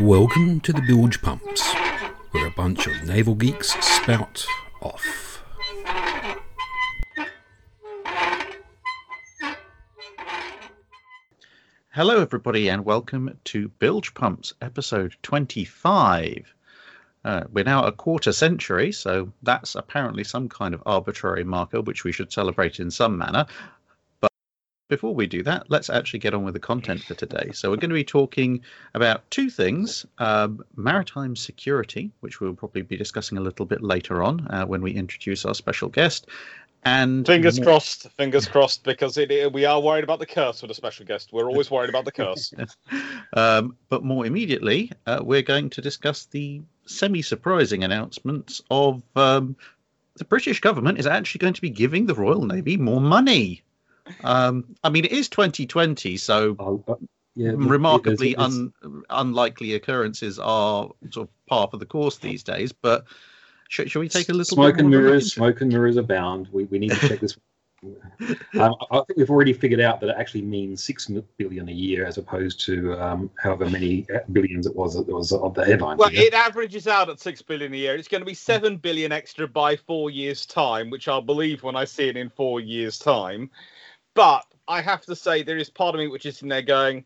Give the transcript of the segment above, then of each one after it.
Welcome to the Bilge Pumps, where a bunch of naval geeks spout off. Hello, everybody, and welcome to Bilge Pumps, episode 25. Uh, we're now a quarter century, so that's apparently some kind of arbitrary marker which we should celebrate in some manner. Before we do that, let's actually get on with the content for today. So, we're going to be talking about two things um, maritime security, which we'll probably be discussing a little bit later on uh, when we introduce our special guest. And Fingers more- crossed, fingers crossed, because it, it- we are worried about the curse with a special guest. We're always worried about the curse. um, but more immediately, uh, we're going to discuss the semi surprising announcements of um, the British government is actually going to be giving the Royal Navy more money. Um, I mean, it is 2020, so Oh, uh, yeah, the- remarkably there's- un- unlikely occurrences are sort of par for the course these days. But should, should we take a little smoke bit and more a look mirrors, smoke and mirrors abound. We, we need to check this. um, I think we've already figured out that it actually means six billion a year as opposed to um, however many billions it was that was of the headline. Well, figure. it averages out at six billion a year. It's going to be seven billion extra by four years' time, which I'll believe when I see it in four years' time. But I have to say, there is part of me which is in there going,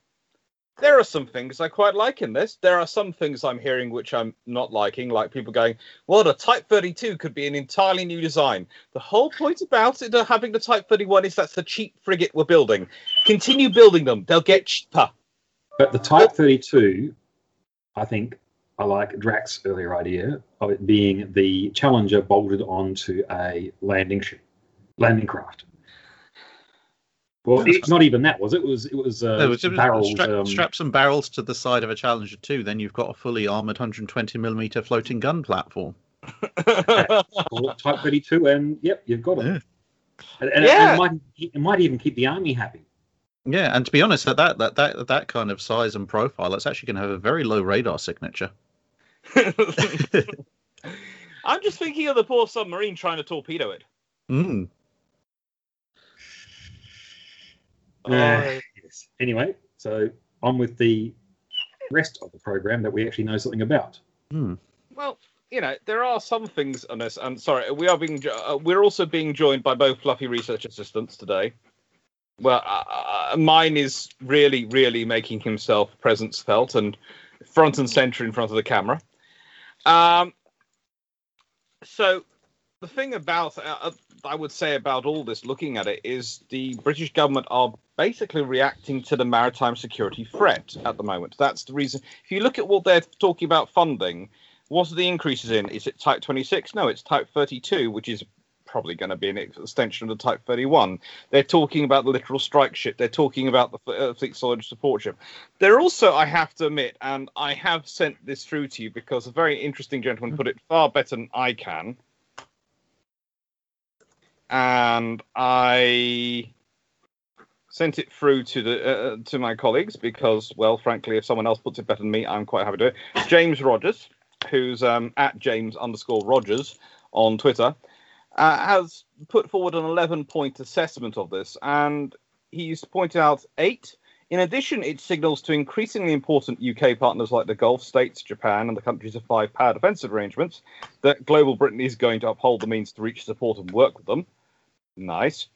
there are some things I quite like in this. There are some things I'm hearing which I'm not liking, like people going, well, the Type 32 could be an entirely new design. The whole point about it uh, having the Type 31 is that's the cheap frigate we're building. Continue building them, they'll get cheaper. But the Type 32, I think I like Drach's earlier idea of it being the Challenger bolted onto a landing ship, landing craft. Well, it's not even that, was it? It was it was, uh, No, it's just barrels. strap, um, strap some barrels to the side of a Challenger 2, then you've got a fully armored 120 millimeter floating gun platform. Type 32, and yep, you've got it. Yeah. And, and Yeah. it, might, it might even keep the army happy. Yeah, and to be honest, at that that that that kind of size and profile, it's actually going to have a very low radar signature. I'm just thinking of the poor submarine trying to torpedo it. Mm. Uh, yes. Anyway, so on with the rest of the program that we actually know something about. Hmm. Well, you know, there are some things on this. I'm sorry, we are being uh, we're also being joined by both fluffy research assistants today. Well, uh, uh, mine is really, really making himself presence felt and front and center in front of the camera. Um, so the thing about uh, uh, I would say about all this, looking at it, is the British government are basically reacting to the maritime security threat at the moment. That's the reason. If you look at what they're talking about funding, what are the increases in? Is it Type 26? No, it's Type 32, which is probably going to be an extension of the Type 31. They're talking about the littoral strike ship. They're talking about the uh, fleet solid support ship. They're also, I have to admit, and I have sent this through to you because a very interesting gentleman put it far better than I can. And I sent it through to the uh, to my colleagues because, well, frankly, if someone else puts it better than me, I'm quite happy to do it. James Rogers, who's um, at James underscore Rogers on Twitter, uh, has put forward an 11 point assessment of this, and he's pointed out eight. In addition, it signals to increasingly important UK partners like the Gulf states, Japan, and the countries of five power defensive arrangements that global Britain is going to uphold the means to reach support and work with them. Nice.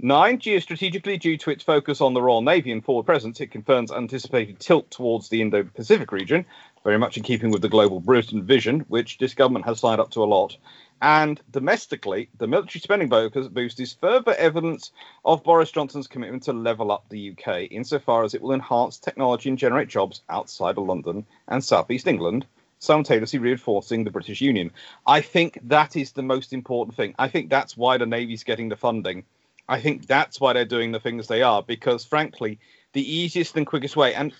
Nine, geostrategically, due to its focus on the Royal Navy and forward presence, it confirms anticipated tilt towards the Indo Pacific region, very much in keeping with the global Britain vision, which this government has signed up to a lot. And domestically, the military spending boost is further evidence of Boris Johnson's commitment to level up the UK insofar as it will enhance technology and generate jobs outside of London and southeast England, simultaneously reinforcing the British Union. I think that is the most important thing. I think that's why the Navy's getting the funding. I think that's why they're doing the things they are, because frankly, the easiest and quickest way, and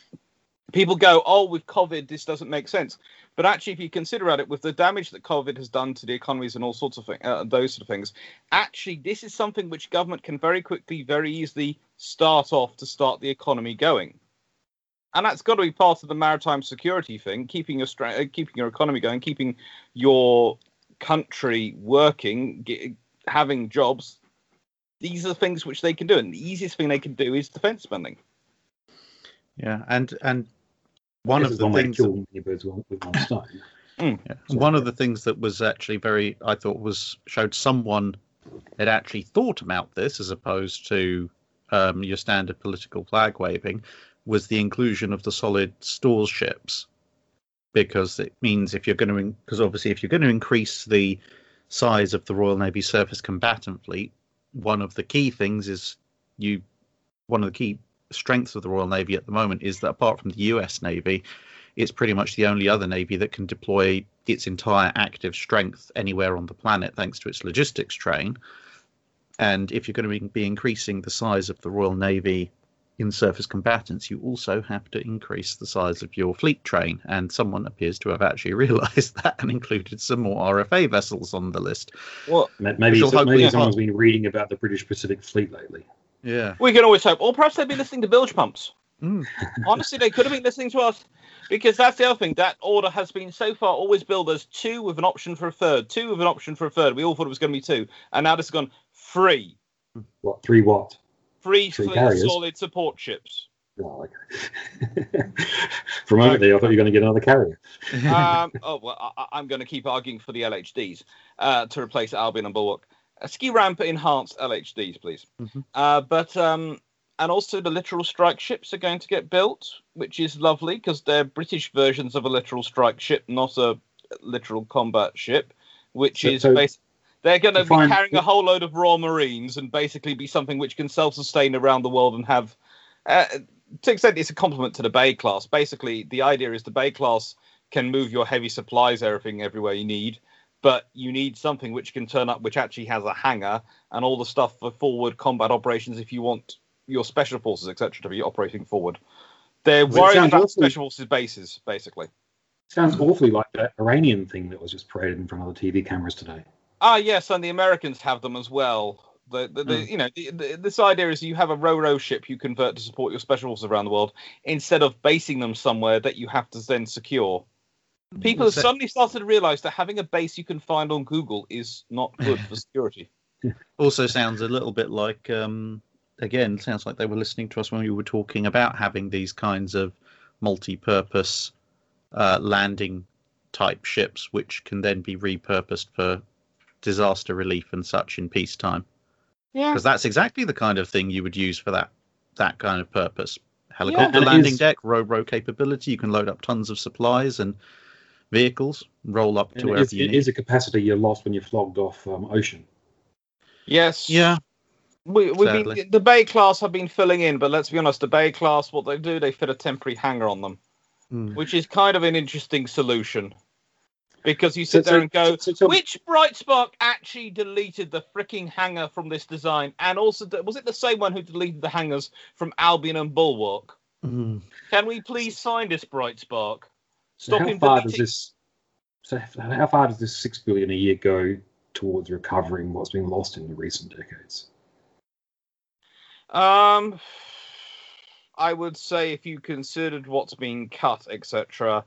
people go, oh, with COVID, this doesn't make sense. But actually, if you consider at it, with the damage that COVID has done to the economies and all sorts of things, uh, those sort of things, actually, this is something which government can very quickly, very easily start off to start the economy going. And that's got to be part of the maritime security thing, keeping your stra- keeping your economy going, keeping your country working, ge- having jobs. These are the things which they can do, and the easiest thing they can do is defence spending. Yeah, and and one This of the one things kill many birds with with one stone. Yeah. One of the things that was actually very, I thought, was showed someone had actually thought about this as opposed to um, your standard political flag waving was the inclusion of the solid stores ships because it means if you're going to, because obviously if you're going to increase the size of the Royal Navy surface combatant fleet, one of the key things is you, one of the key strengths of the Royal Navy at the moment is that apart from the US Navy, it's pretty much the only other navy that can deploy its entire active strength anywhere on the planet thanks to its logistics train. And if you're going to be increasing the size of the Royal Navy in surface combatants, you also have to increase the size of your fleet train. And someone appears to have actually realised that and included some more RFA vessels on the list. Well, Maybe, so- maybe someone's been reading about the British Pacific Fleet lately. Yeah. we can always hope. Or perhaps they've been listening to bilge pumps. Mm. Honestly, they could have been listening to us because that's the other thing. That order has been so far always billed as two with an option for a third, two with an option for a third. We all thought it was going to be two, and now this has gone three, What three what? Three, Three carriers? solid support ships. Oh, okay. For a moment there, I thought you were going to get another carrier. um, oh well, I, I'm going to keep arguing for the LHDs uh, to replace Albion and Bulwark. A ski ramp enhanced LHDs, please. Mhm. Uh, but um, and also the littoral strike ships are going to get built, which is lovely because they're British versions of a littoral strike ship, not a littoral combat ship, which So- is so bas- They're going to be carrying a whole load of Royal Marines and basically be something which can self-sustain around the world and have. Uh, to extent, it's a compliment to the Bay class. Basically, the idea is the Bay class can move your heavy supplies, everything, everywhere you need, but you need something which can turn up, which actually has a hangar and all the stuff for forward combat operations if you want your special forces, etc., to be operating forward. They're worried about awful. special forces bases, basically. Sounds awfully like that Iranian thing that was just paraded in front of the TV cameras today. Ah, yes, and the Americans have them as well. The, the, the, Hmm. You know, the, the, this idea is you have a ro-ro ship you convert to support your special forces around the world instead of basing them somewhere that you have to then secure. People have suddenly started to realize that having a base you can find on Google is not good for security. also sounds a little bit like um again sounds like they were listening to us when we were talking about having these kinds of multi-purpose uh, landing type ships which can then be repurposed for disaster relief and such in peacetime Yeah. because that's exactly the kind of thing you would use for that that kind of purpose helicopter and it landing is- deck ro-ro capability you can load up tons of supplies and vehicles roll up to And it wherever is, you it need is a capacity you lost when you flogged off um, Ocean. Yes. yeah We, we've been, the Bay class have been filling in, but let's be honest, the Bay class, what they do, they fit a temporary hangar on them, Hmm. which is kind of an interesting solution. Because you So- sit there and go, so- so- which Bright Spark actually deleted the freaking hanger from this design? And also, was it the same one who deleted the hangers from Albion and Bulwark? Mm. Can we please sign this Bright Spark? So Stop how far does this? So how far does this six billion a year go towards recovering what's been lost in the recent decades? Um, I would say if you considered what's been cut, etc.,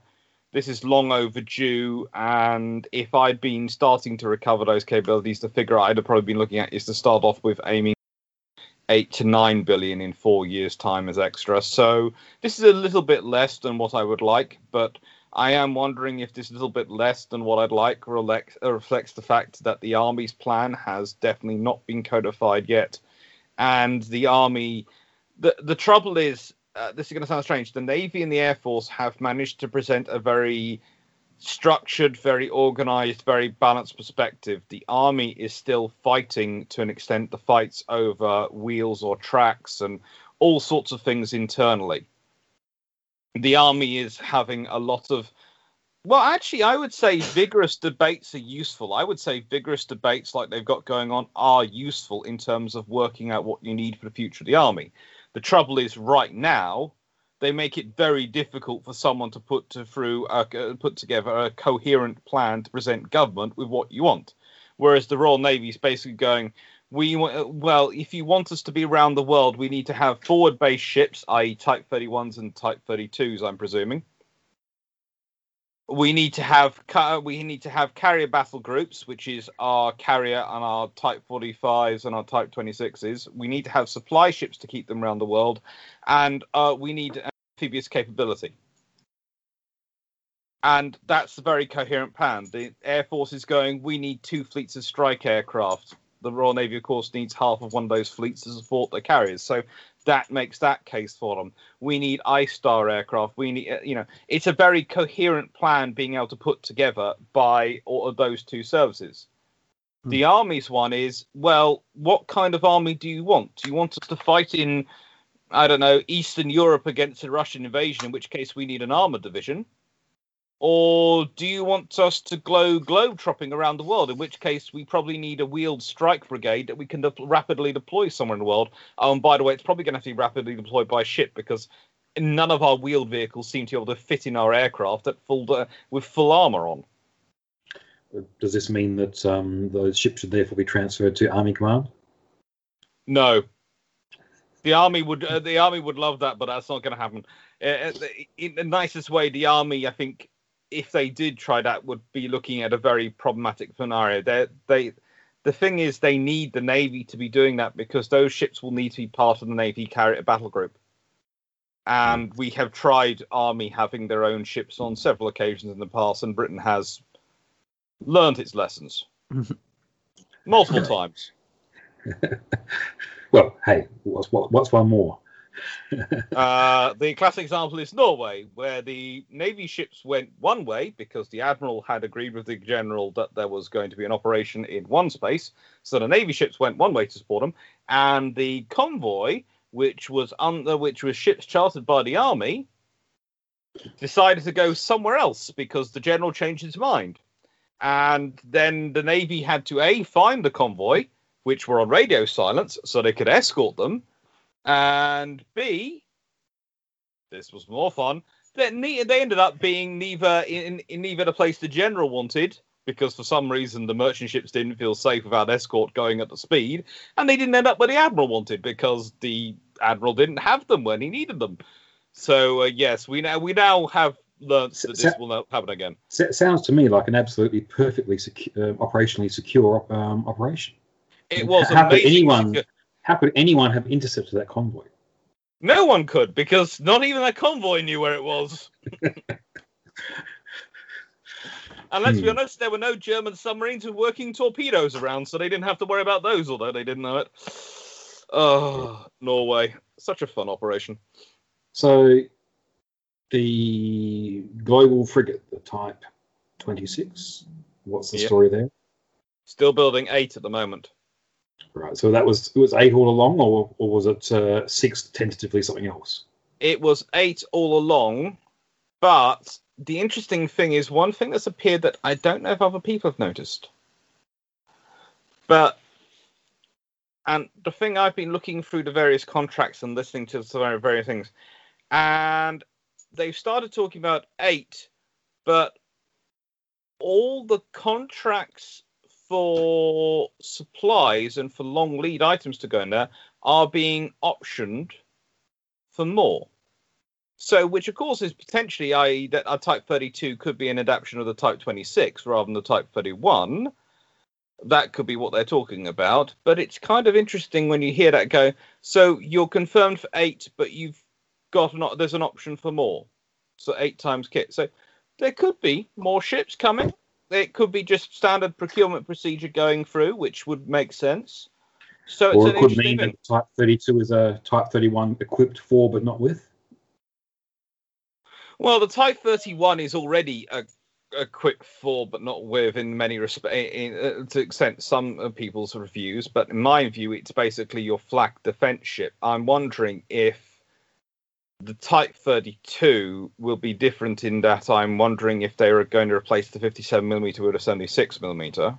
this is long overdue. And if I'd been starting to recover those capabilities, the figure I'd have probably been looking at is to start off with aiming eight to nine billion in four years' time as extra. So this is a little bit less than what I would like, but I am wondering if this little bit less than what I'd like relec- uh, reflects the fact that the army's plan has definitely not been codified yet and the army the the trouble is uh, this is going to sound strange the navy and the air force have managed to present a very structured very organized very balanced perspective the army is still fighting to an extent the fights over wheels or tracks and all sorts of things internally the army is having a lot of well, actually, I would say vigorous debates are useful. I would say vigorous debates like they've got going on are useful in terms of working out what you need for the future of the army. The trouble is, right now, they make it very difficult for someone to put to through uh, put together a coherent plan to present government with what you want. Whereas the Royal Navy is basically going, we well, if you want us to be around the world, we need to have forward-based ships, i.e., Type 31s and Type 32s. I'm presuming we need to have we need to have carrier battle groups, which is our carrier and our Type 45s and our Type 26s. We need to have supply ships to keep them around the world, and uh, we need amphibious capability. And that's a very coherent plan. The Air Force is going, we need two fleets of strike aircraft. The Royal Navy, of course, needs half of one of those fleets to support the carriers. So that makes that case for them. We need ISTAR aircraft. We need, uh, you know, it's a very coherent plan being able to put together by all of those two services. The army's one is, well, what kind of army do you want? Do you want us to fight in, I don't know, Eastern Europe against a Russian invasion, in which case we need an armored division? Or do you want us to glow globe tropping around the world, in which case we probably need a wheeled strike brigade that we can de- rapidly deploy somewhere in the world? Oh, and by the way, it's probably going to have to be rapidly deployed by ship because none of our wheeled vehicles seem to be able to fit in our aircraft at full uh, with full armor on. Does this mean that um, those ships should therefore be transferred to Army Command? No. The army would uh, the army would love that, but that's not going to happen. Uh, uh, in the nicest way, the army, I think, if they did try that, would be looking at a very problematic scenario. They they the thing is, they need the navy to be doing that because those ships will need to be part of the navy carrier battle group. And we have tried army having their own ships on several occasions in the past, and Britain has learned its lessons multiple times. Well, hey, what's what, what's one more? Uh, the classic example is Norway, where the navy ships went one way because the admiral had agreed with the general that there was going to be an operation in one space. So the navy ships went one way to support them, and the convoy, which was under which was ships chartered by the army, decided to go somewhere else because the general changed his mind. And then the navy had to a find the convoy, which were on radio silence, so they could escort them and B, this was more fun. They, they ended up being neither in, in neither the place the general wanted, because for some reason the merchant ships didn't feel safe without escort going at the speed, and they didn't end up where the admiral wanted because the admiral didn't have them when he needed them. So uh, yes, we now we now have learnt that this will not happen again. S- sounds to me like an absolutely perfectly secu- uh, operationally secure um, operation. It was How could amazing. anyone- How could anyone have intercepted that convoy? No one could because not even that convoy knew where it was. and let's be Hmm. honest, there were no German submarines with working torpedoes around, so they didn't have to worry about those, although they didn't know it. Oh, Norway. Such a fun operation. So, the global frigate, the Type 26. What's the Yeah. story there? Still building eight at the moment. Right. So that was it was eight all along, or or was it uh, six tentatively something else? It was eight all along, but the interesting thing is one thing that's appeared that I don't know if other people have noticed. But and the thing I've been looking through the various contracts and listening to the various things, and they've started talking about eight, but all the contracts for supplies and for long lead items to go in there are being optioned for more. So, which of course is potentially, i.e., that a Type 32 could be an adaptation of the Type 26 rather than the Type 31. That could be what they're talking about. But it's kind of interesting when you hear that go. So you're confirmed for eight, but you've got not. There's an option for more. So eight times kit. So there could be more ships coming. It could be just standard procurement procedure going through, which would make sense. So it's or it could mean that Type 32 is a Type 31 equipped for but not with. Well, the Type 31 is already a, a quick for, but not with in many respects, in, uh, to extent some of people's reviews. But in my view, it's basically your flak defense ship. I'm wondering if the Type 32 will be different in that I'm wondering if they are going to replace the 57mm with a 76mm.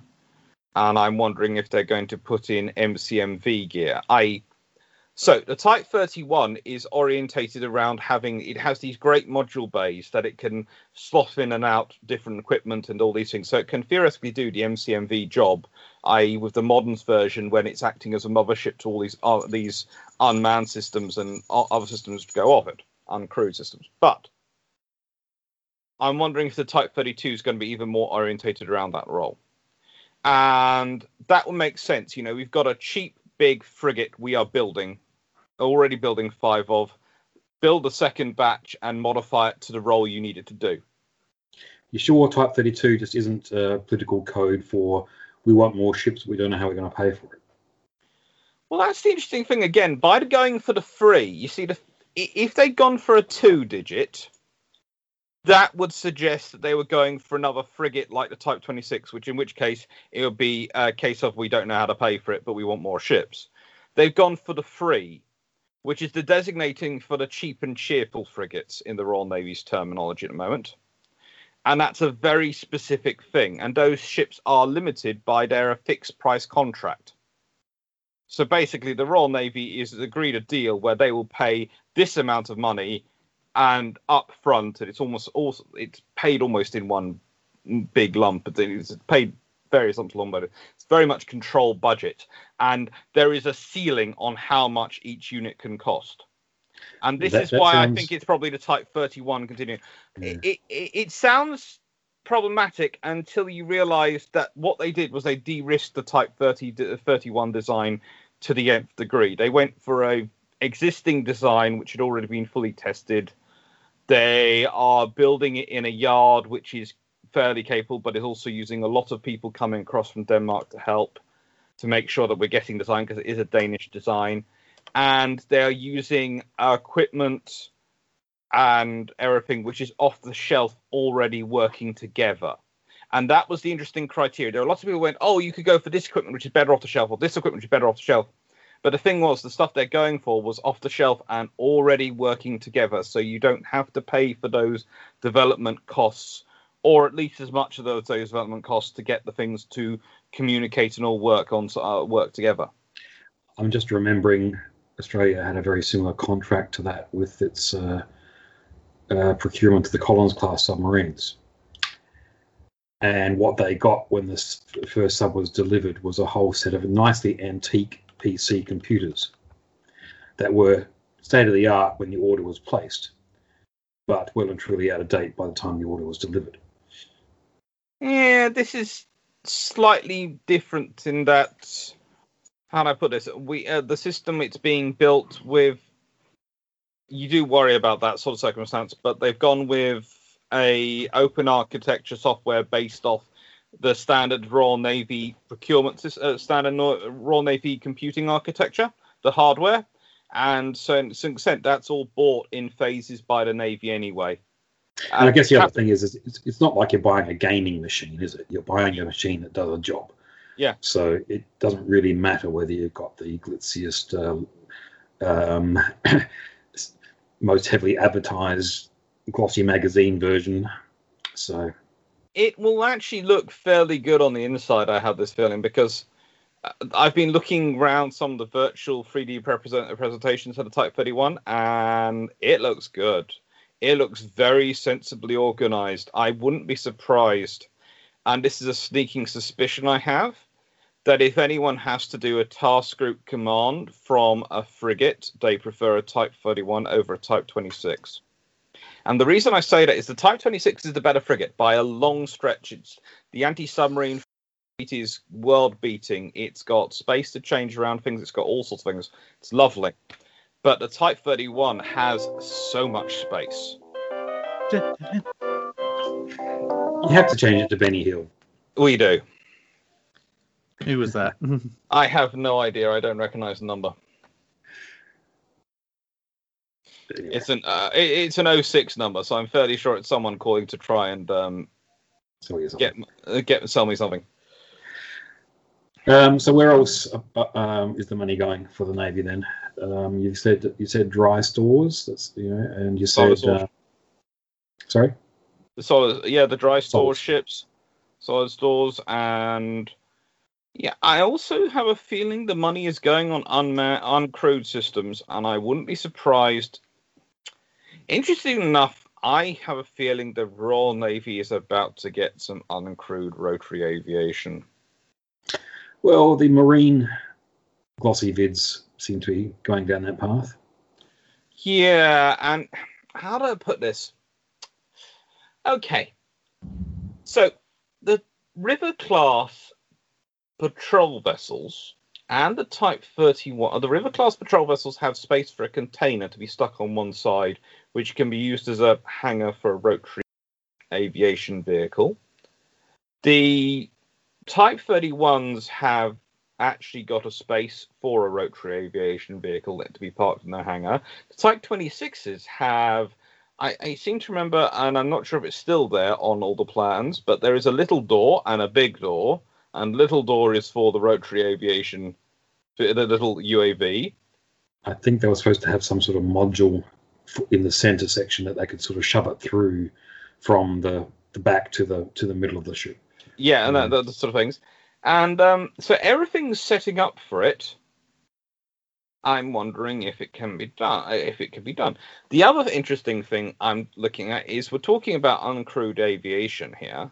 And I'm wondering if they're going to put in MCMV gear. I so the Type 31 is orientated around having it has these great module bays that it can slot in and out different equipment and all these things. So it can theoretically do the MCMV job, i.e., with the modern version when it's acting as a mothership to all these uh, these unmanned systems and other systems to go off it, uncrewed systems. But I'm wondering if the Type 32 is going to be even more orientated around that role, and that would make sense. You know, we've got a cheap big frigate we are building already building five of. Build a second batch and modify it to the role you need it to do. You sure Type 32 just isn't a political code for we want more ships, but we don't know how we're going to pay for it? Well, that's the interesting thing. Again, by going for the three, you see, the if they'd gone for a two-digit, that would suggest that they were going for another frigate like the Type 26, which in which case it would be a case of we don't know how to pay for it, but we want more ships. They've gone for the free, which is the designating for the cheap and cheerful frigates in the Royal Navy's terminology at the moment. And that's a very specific thing. And those ships are limited by their fixed price contract. So basically, the Royal Navy is agreed a deal where they will pay this amount of money and up front, and it's almost also it's paid almost in one big lump. But it's paid various lumps along, but it's very much controlled budget, and there is a ceiling on how much each unit can cost. And this that, is why sounds... I think it's probably the Type 31 continuing. Yeah. It, it, it sounds problematic until you realize that what they did was they de-risked the Type 30 31 design to the nth degree. They went for a existing design which had already been fully tested. They are building it in a yard which is fairly capable, but is also using a lot of people coming across from Denmark to help to make sure that we're getting design because it is a Danish design. And they're using equipment and everything which is off the shelf already working together. And that was the interesting criteria. There are lots of people who went, oh, you could go for this equipment which is better off the shelf, or this equipment which is better off the shelf. But the thing was, the stuff they're going for was off the shelf and already working together, so you don't have to pay for those development costs, or at least as much of those, those development costs to get the things to communicate and all work on uh, work together. I'm just remembering Australia had a very similar contract to that with its uh, uh, procurement of the Collins class submarines. And what they got when this first sub was delivered was a whole set of nicely antique PC computers that were state of the art when the order was placed, but well and truly out of date by the time the order was delivered. Yeah, this is slightly different in that. How do I put this? We uh, the system it's being built with. You do worry about that sort of circumstance, but they've gone with a open architecture software based off the standard Royal Navy procurement uh, standard Royal Navy computing architecture, the hardware, and so to some extent that's all bought in phases by the Navy anyway. And, and I guess the other thing is, is it's, it's not like you're buying a gaming machine, is it? You're buying a machine that does a job. Yeah. So it doesn't really matter whether you've got the glitziest, uh, um, most heavily advertised glossy magazine version. So it will actually look fairly good on the inside. I have this feeling because uh, I've been looking around some of the virtual 3D represent- presentations for the Type 31, and it looks good. It looks very sensibly organized. I wouldn't be surprised, and this is a sneaking suspicion I have, that if anyone has to do a task group command from a frigate, they prefer a Type 31 over a Type 26. And the reason I say that is the Type 26 is the better frigate by a long stretch. It's the anti-submarine it is world beating. It's got space to change around things. It's got all sorts of things. It's lovely. But the Type 31 has so much space. You have to change it to Benny Hill. We do. Who was that? I have no idea. I don't recognize the number. It's an uh, it, it's an 06 number, so I'm fairly sure it's someone calling to try and um, get uh, get sell me something. Um, so where else um, is the money going for the navy then? Um, you said you said dry stores. That's you know, and you said uh, sorry. The solid, yeah, the dry store ships, solid stores, and yeah, I also have a feeling the money is going on unmanned, uncrewed systems, and I wouldn't be surprised Interesting enough, I have a feeling the Royal Navy is about to get some uncrewed rotary aviation. Well, the marine glossy vids seem to be going down that path. Yeah, and how do I put this? Okay, so the river class patrol vessels and the Type 31, the river class patrol vessels have space for a container to be stuck on one side which can be used as a hangar for a rotary aviation vehicle. The Type 31s have actually got a space for a rotary aviation vehicle to be parked in their hangar. The Type 26s have, I, I, seem to remember, and I'm not sure if it's still there on all the plans, but there is a little door and a big door, and little door is for the rotary aviation, the little UAV. I think they were supposed to have some sort of module in the center section that they could sort of shove it through from the, the back to the to the middle of the ship. Yeah, and that, that, sort of things. And um, so everything's setting up for it. I'm wondering if it can be done. If it can be done. The other interesting thing I'm looking at is we're talking about uncrewed aviation here.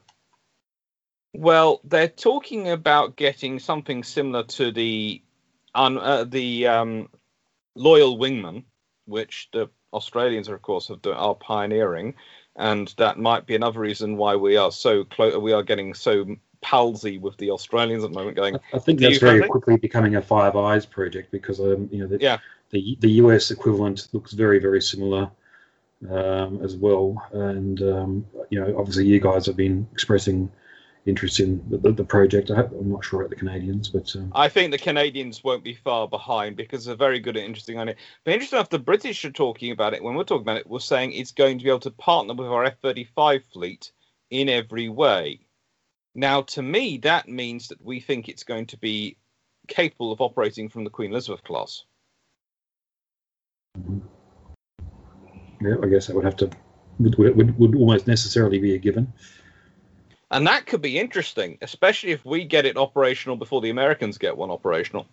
Well, they're talking about getting something similar to the uh, the um, loyal wingman, which the Australians, are, of course, are pioneering, and that might be another reason why we are so close. We are getting so palsy with the Australians at the moment. Going, I think that's very quickly becoming a Five Eyes project because um, you know the, yeah. the the US equivalent looks very very similar um, as well, and um, you know obviously you guys have been expressing interest in the, the, project. I am not sure about the Canadians, but um... I think the Canadians won't be far behind because they're very good at interesting on it. But interesting enough, the British are talking about it. When we're talking about it, we're saying it's going to be able to partner with our F-35 fleet in every way. Now, to me, that means that we think it's going to be capable of operating from the Queen Elizabeth class. Mm-hmm. Yeah, I guess that would have to would, would, would almost necessarily be a given. And that could be interesting, especially if we get it operational before the Americans get one operational.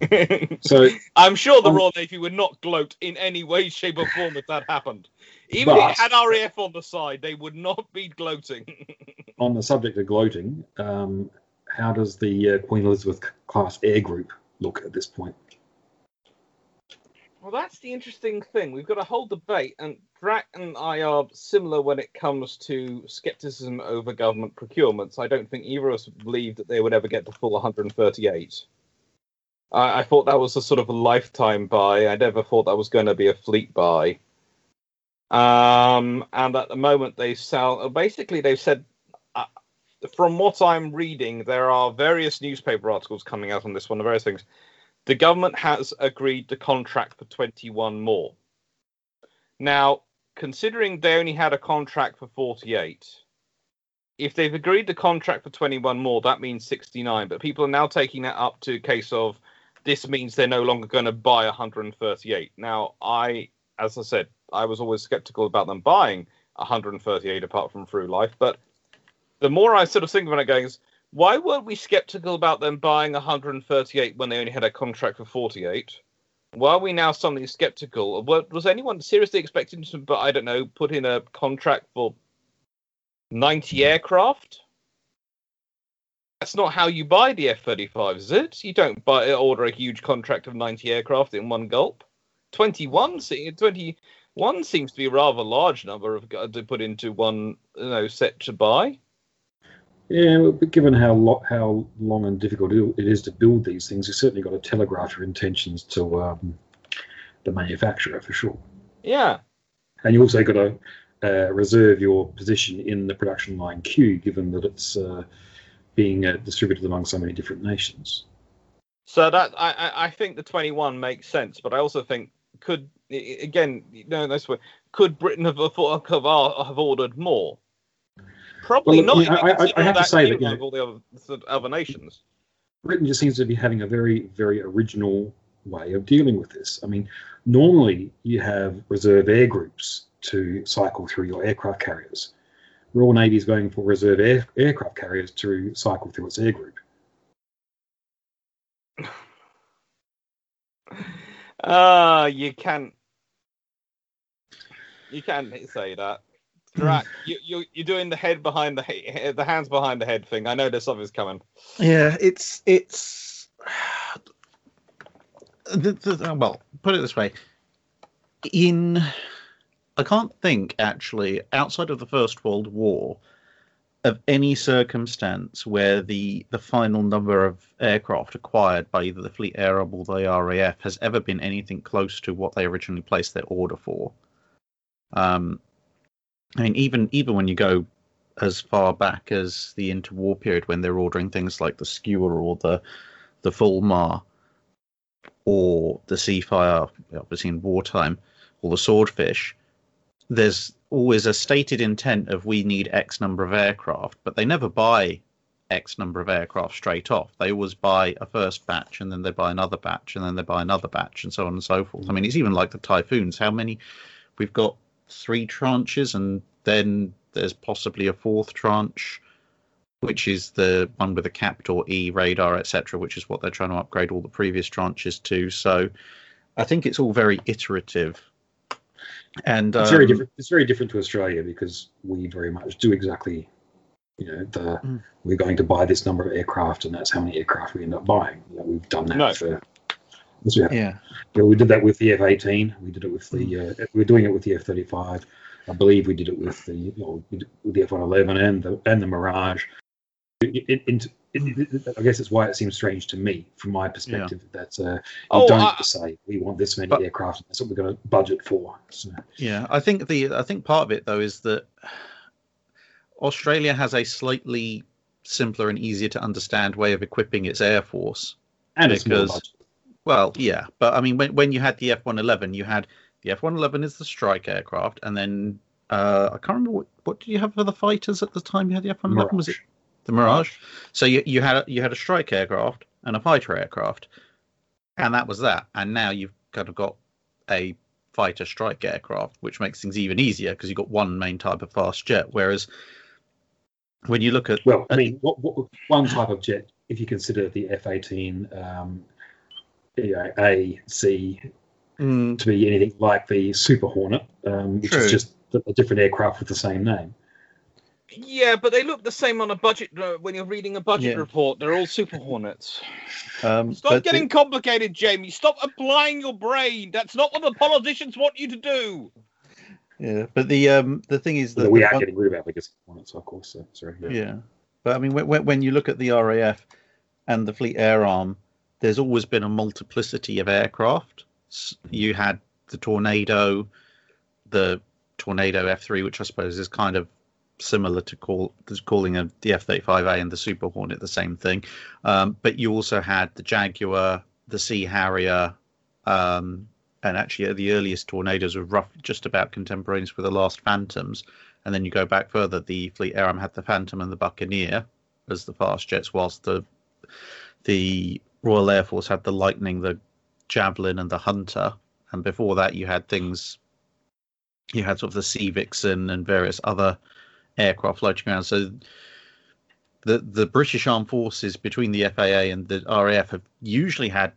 so I'm sure the um, Royal Navy would not gloat in any way, shape, or form if that happened. Even but, if it had RAF on the side, they would not be gloating. on the subject of gloating, um, how does the uh, Queen Elizabeth class air group look at this point? Well, that's the interesting thing. We've got a whole debate, and Drach and I are similar when it comes to skepticism over government procurements. I don't think either of us believed that they would ever get the full 138. I, I thought that was a sort of a lifetime buy. I never thought that was going to be a fleet buy. Um, and at the moment, they sell. Basically, they've said, uh, from what I'm reading, there are various newspaper articles coming out on this one, various things the government has agreed to contract for 21 more. Now, considering they only had a contract for 48, if they've agreed to contract for 21 more, that means 69. But people are now taking that up to a case of this means they're no longer going to buy 138. Now, I, as I said, I was always skeptical about them buying 138 apart from through life. But the more I sort of think about it, going, why weren't we skeptical about them buying 138 when they only had a contract for 48? Why are we now suddenly skeptical? Was anyone seriously expecting to, but I don't know, put in a contract for 90 aircraft? That's not how you buy the F-35, is it? You don't buy order a huge contract of 90 aircraft in one gulp. 21, 21 seems to be a rather large number of uh, to put into one you know set to buy. Yeah, but given how lo- how long and difficult it is to build these things, you've certainly got to telegraph your intentions to um, the manufacturer for sure. Yeah. And you also got to uh, reserve your position in the production line queue, given that it's uh, being uh, distributed among so many different nations. So that I, I think the 21 makes sense, but I also think could again, no, this way, could Britain have, have, have ordered more? Probably well, not. I, I, I, have to say that you know, all the other, other nations. Britain just seems to be having a very, very original way of dealing with this. I mean, normally you have reserve air groups to cycle through your aircraft carriers. Royal Navy is going for reserve air, aircraft carriers to cycle through its air group. Ah, uh, you can't. You can't say that. You, you you're doing the head behind the the hands behind the head thing. I know there's something's coming. Yeah, it's it's. The, the, well, put it this way. In, I can't think actually outside of the First World War, of any circumstance where the the final number of aircraft acquired by either the Fleet Air or the RAF has ever been anything close to what they originally placed their order for. Um, I mean, even even when you go as far back as the interwar period, when they're ordering things like the Skua or the the Fulmar or the Seafire, obviously in wartime, or the Swordfish, there's always a stated intent of we need X number of aircraft, but they never buy X number of aircraft straight off. They always buy a first batch and then they buy another batch and then they buy another batch and so on and so forth. I mean, it's even like the Typhoons. How many? We've got three tranches and then there's possibly a fourth tranche, which is the one with the Captor E radar, etc., which is what they're trying to upgrade all the previous tranches to. So I think it's all very iterative. And It's very um, different. It's very different to Australia because we very much do exactly, you know, the Mm. we're going to buy this number of aircraft, and that's how many aircraft we end up buying. You know, we've done that No. for. We have. Yeah, Yeah, we did that with the F-18. We did it with the. Mm. Uh, we're doing it with the F-35. I believe we did it with the, you know, with the F-111 and the and the Mirage. It, it, it, I guess it's why it seems strange to me, from my perspective, that uh, you Oh, don't I- say we want this many But- aircraft. That's what we're going to budget for. So, yeah. I think the I think part of it though is that Australia has a slightly simpler and easier to understand way of equipping its air force. and Because- budget. Well, yeah, but I mean, when when you had the F one eleven, you had the F one eleven is the strike aircraft, and then uh, I can't remember what what did you have for the fighters at the time you had the F one eleven? Was it the Mirage? So you you had a, you had a strike aircraft and a fighter aircraft, and that was that. And now you've kind of got a fighter strike aircraft, which makes things even easier because you've got one main type of fast jet. Whereas when you look at Well, I mean, what, what one type of jet, if you consider the F-18 um, you know, A, C Mm, to be anything like the Super Hornet, um, which True. is just a different aircraft with the same name. Yeah, but they look the same on a budget. Uh, when you're reading a budget Yeah. report, they're all Super Hornets. um, Stop but the- getting complicated, Jamie. Stop applying your brain. That's not what the politicians want you to do. yeah, but the um the thing is that Although we are one- getting rid of our legacy Hornets, of course. So, sorry. Yeah. But I mean, when, when you look at the RAF and the Fleet Air Arm, there's always been a multiplicity of aircraft. You had the Tornado, the Tornado F3, which I suppose is kind of similar to call calling a, the F-35A and the Super Hornet the same thing. Um, but you also had the Jaguar, the Sea Harrier, um, and actually the earliest Tornadoes were rough, just about contemporaneous with the last Phantoms. And then you go back further, the Fleet Air Arm had the Phantom and the Buccaneer as the fast jets, whilst the the Royal Air Force had the Lightning, the Javelin, and the Hunter. And before that, you had things, you had sort of the Sea Vixen and various other aircraft floating around. So the the British Armed Forces between the FAA and the RAF have usually had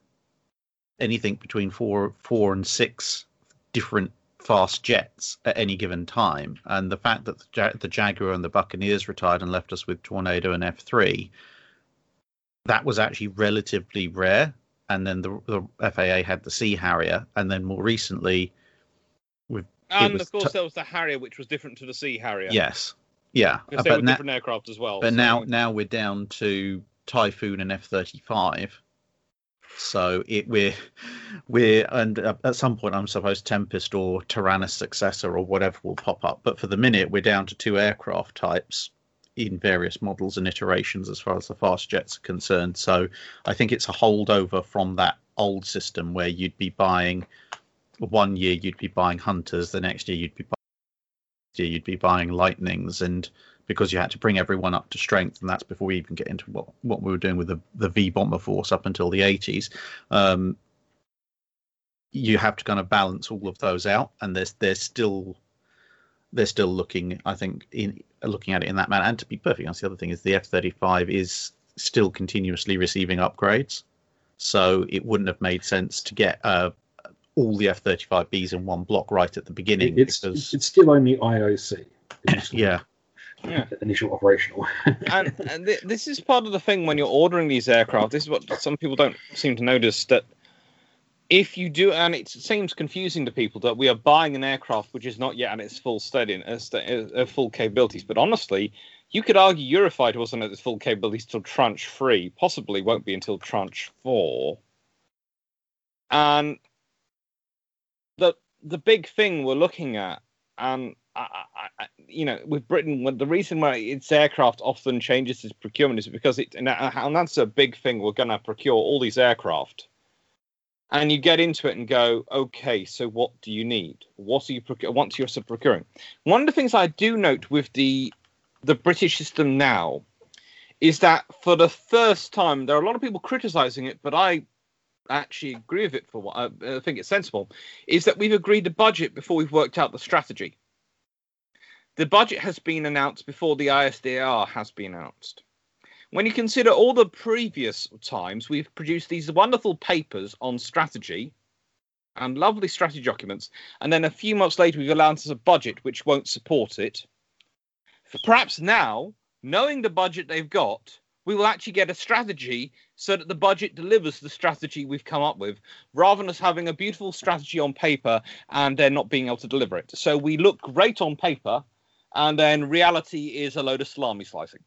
anything between four four and six different fast jets at any given time. And the fact that the, the Jaguar and the Buccaneers retired and left us with Tornado and F3, that was actually relatively rare. And then the, the FAA had the Sea Harrier, and then more recently, with And of course, t- there was the Harrier, which was different to the Sea Harrier. yes, yeah, because they but were na- different aircraft as well. but so- now now we're down to Typhoon and F thirty five. So it we're we're and at some point I'm supposed Tempest or Tyrannus successor or whatever will pop up. But for the minute we're down to two aircraft types in various models and iterations as far as the fast jets are concerned. So I think it's a holdover from that old system where you'd be buying one year you'd be buying hunters, the next year you'd be buying, year you'd be buying lightnings and because you had to bring everyone up to strength, and that's before we even get into what, what we were doing with the, the V bomber force up until the 80s. Um, you have to kind of balance all of those out, and there's there's still they're still looking, I think, in looking at it in that manner. And to be perfectly honest, the other thing is the F-35 is still continuously receiving upgrades, so it wouldn't have made sense to get uh, all the F-35Bs in one block right at the beginning. It's because, it's still only IOC. Yeah, Yeah. initial operational. and, and th- this is part of the thing when you're ordering these aircraft. This is what some people don't seem to notice that if you do, and it seems confusing to people that we are buying an aircraft which is not yet at its full steady, uh, uh, full capabilities. But honestly, you could argue Eurofighter wasn't at its full capabilities till tranche three, possibly won't be until tranche four. And the the big thing we're looking at, and I, I, you know, with Britain, the reason why its aircraft often changes its procurement is because it, and that's a big thing. We're going to procure all these aircraft, and you get into it and go, okay, so what do you need? What are you proc- what you're procuring? One of the things I do note with the the British system now is that for the first time, there are a lot of people criticizing it, but I actually agree with it for what I, I think it's sensible. Is that we've agreed the budget before we've worked out the strategy. The budget has been announced before the ISDR has been announced. When you consider all the previous times, we've produced these wonderful papers on strategy and lovely strategy documents, and then a few months later, we've allowed us a budget which won't support it. Perhaps now, knowing the budget they've got, we will actually get a strategy so that the budget delivers the strategy we've come up with, rather than us having a beautiful strategy on paper and then not being able to deliver it. So we look great on paper, and then reality is a load of salami slicing.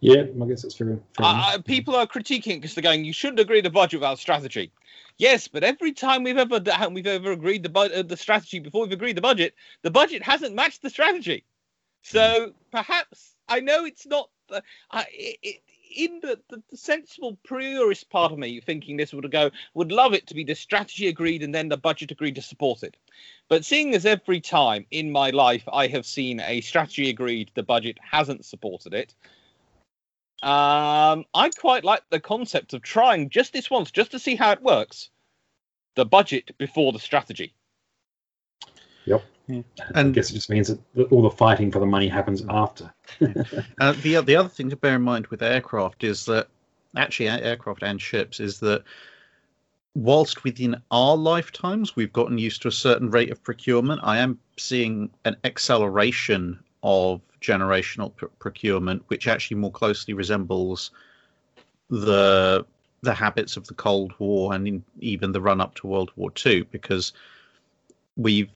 Yeah, I guess that's fair. fair. Uh, people are critiquing because they're going, "You shouldn't agree the budget without strategy." Yes, but every time we've ever d- we've ever agreed the bu- uh, the strategy before we've agreed the budget, the budget hasn't matched the strategy. So perhaps I know it's not. Uh, I, it, in the, the, the sensible priorist part of me, thinking this would go, would love it to be the strategy agreed and then the budget agreed to support it. But seeing as every time in my life I have seen a strategy agreed, the budget hasn't supported it. Um, I quite like the concept of trying just this once, just to see how it works. The budget before the strategy. I And guess it just means that that all the fighting for the money happens after. Uh, the the other thing to bear in mind with aircraft is that actually aircraft and ships is that whilst within our lifetimes we've gotten used to a certain rate of procurement, I am seeing an acceleration of generational pr- procurement, which actually more closely resembles the the habits of the Cold War and in, even the run up to World War Two, because we've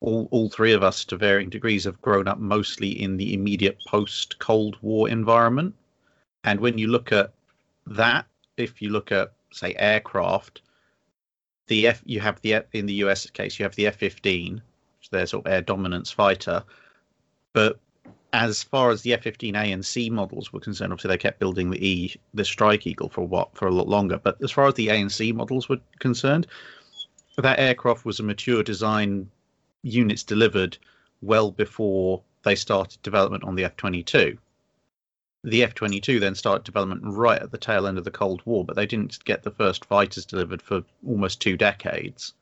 all, all three of us to varying degrees have grown up mostly in the immediate post Cold War environment. And when you look at that, if you look at say aircraft, the F you have the F- in the US case you have the F-15, which is their sort of air dominance fighter. But as far as the F-15A and C models were concerned, obviously they kept building the E, the Strike Eagle for what for a lot longer. But as far as the A and C models were concerned, that aircraft was a mature design units delivered well before they started development on the F 22. The F 22 then started development right at the tail end of the Cold War, but they didn't get the first fighters delivered for almost two decades.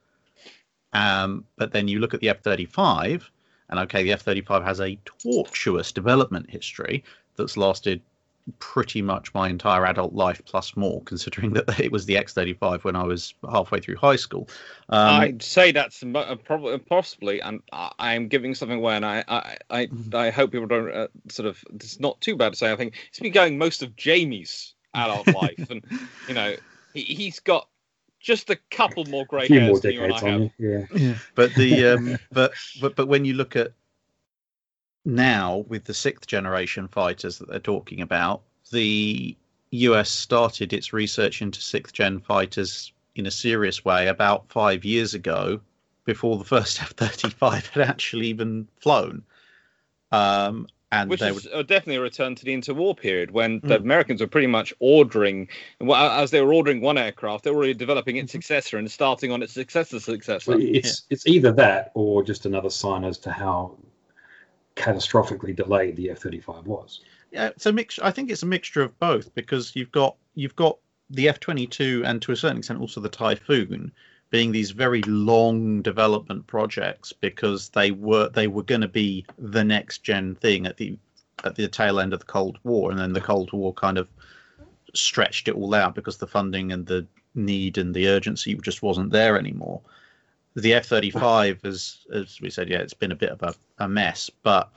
Um, but then you look at the F 35, and okay, the F 35 has a tortuous development history that's lasted pretty much my entire adult life plus more, considering that it was the X 35 when I was halfway through high school. Um, I'd say that's probably possibly, and I I am giving something away, and I I I, I hope people don't uh, sort of. It's not too bad to say. I think it's been going most of Jamie's adult life, and you know he, he's got just a couple more A grey few hairs more than you and I decades have. on you. Yeah. but the um, but but but when you look at now with the sixth generation fighters that they're talking about, the US started its research into sixth gen fighters in a serious way about five years ago, before the first F thirty five had actually even flown. Um, and Which they is would, uh, definitely a return to the interwar period when the Mm. Americans were pretty much ordering, well, as they were ordering one aircraft, they were already developing its successor and starting on its successor's successor. Well, it's it's either that or just another sign as to how catastrophically delayed the F thirty five was. yeah, it's a mix. I think it's a mixture of both because you've got you've got the F twenty two and to a certain extent also the Typhoon being these very long development projects because they were they were going to be the next gen thing at the at the tail end of the Cold War, and then the Cold War kind of stretched it all out because the funding and the need and the urgency just wasn't there anymore. The F thirty five, as as we said, yeah, it's been a bit of a, a mess, but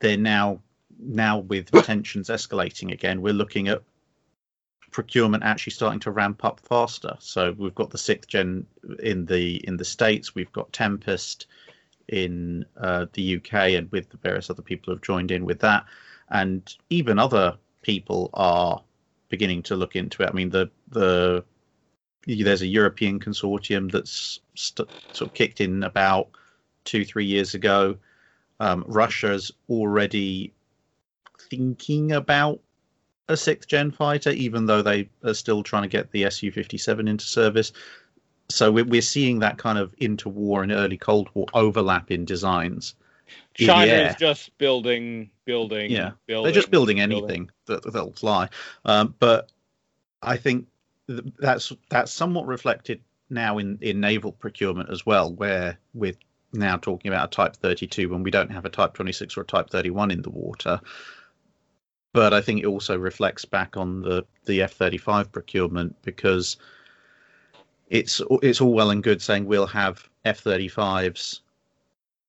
they're now now with tensions escalating again, we're looking at procurement actually starting to ramp up faster. So we've got the sixth gen in the in the states, we've got Tempest in uh, the UK, and with the various other people who've joined in with that, and even other people are beginning to look into it. I mean, the the there's a European consortium that's st- sort of kicked in about two, three years ago. Um, Russia's already thinking about a sixth gen fighter, even though they are still trying to get the Su 57 into service. So we're, we're seeing that kind of interwar and early Cold War overlap in designs. China is just building, building, Yeah, building. They're just building building. anything that that'll fly. Um, but I think that's that's somewhat reflected now in, in naval procurement as well, where we're now talking about a Type 32 when we don't have a Type 26 or a Type 31 in the water. But I think it also reflects back on the, the F-35 procurement because it's it's all well and good saying we'll have F-35s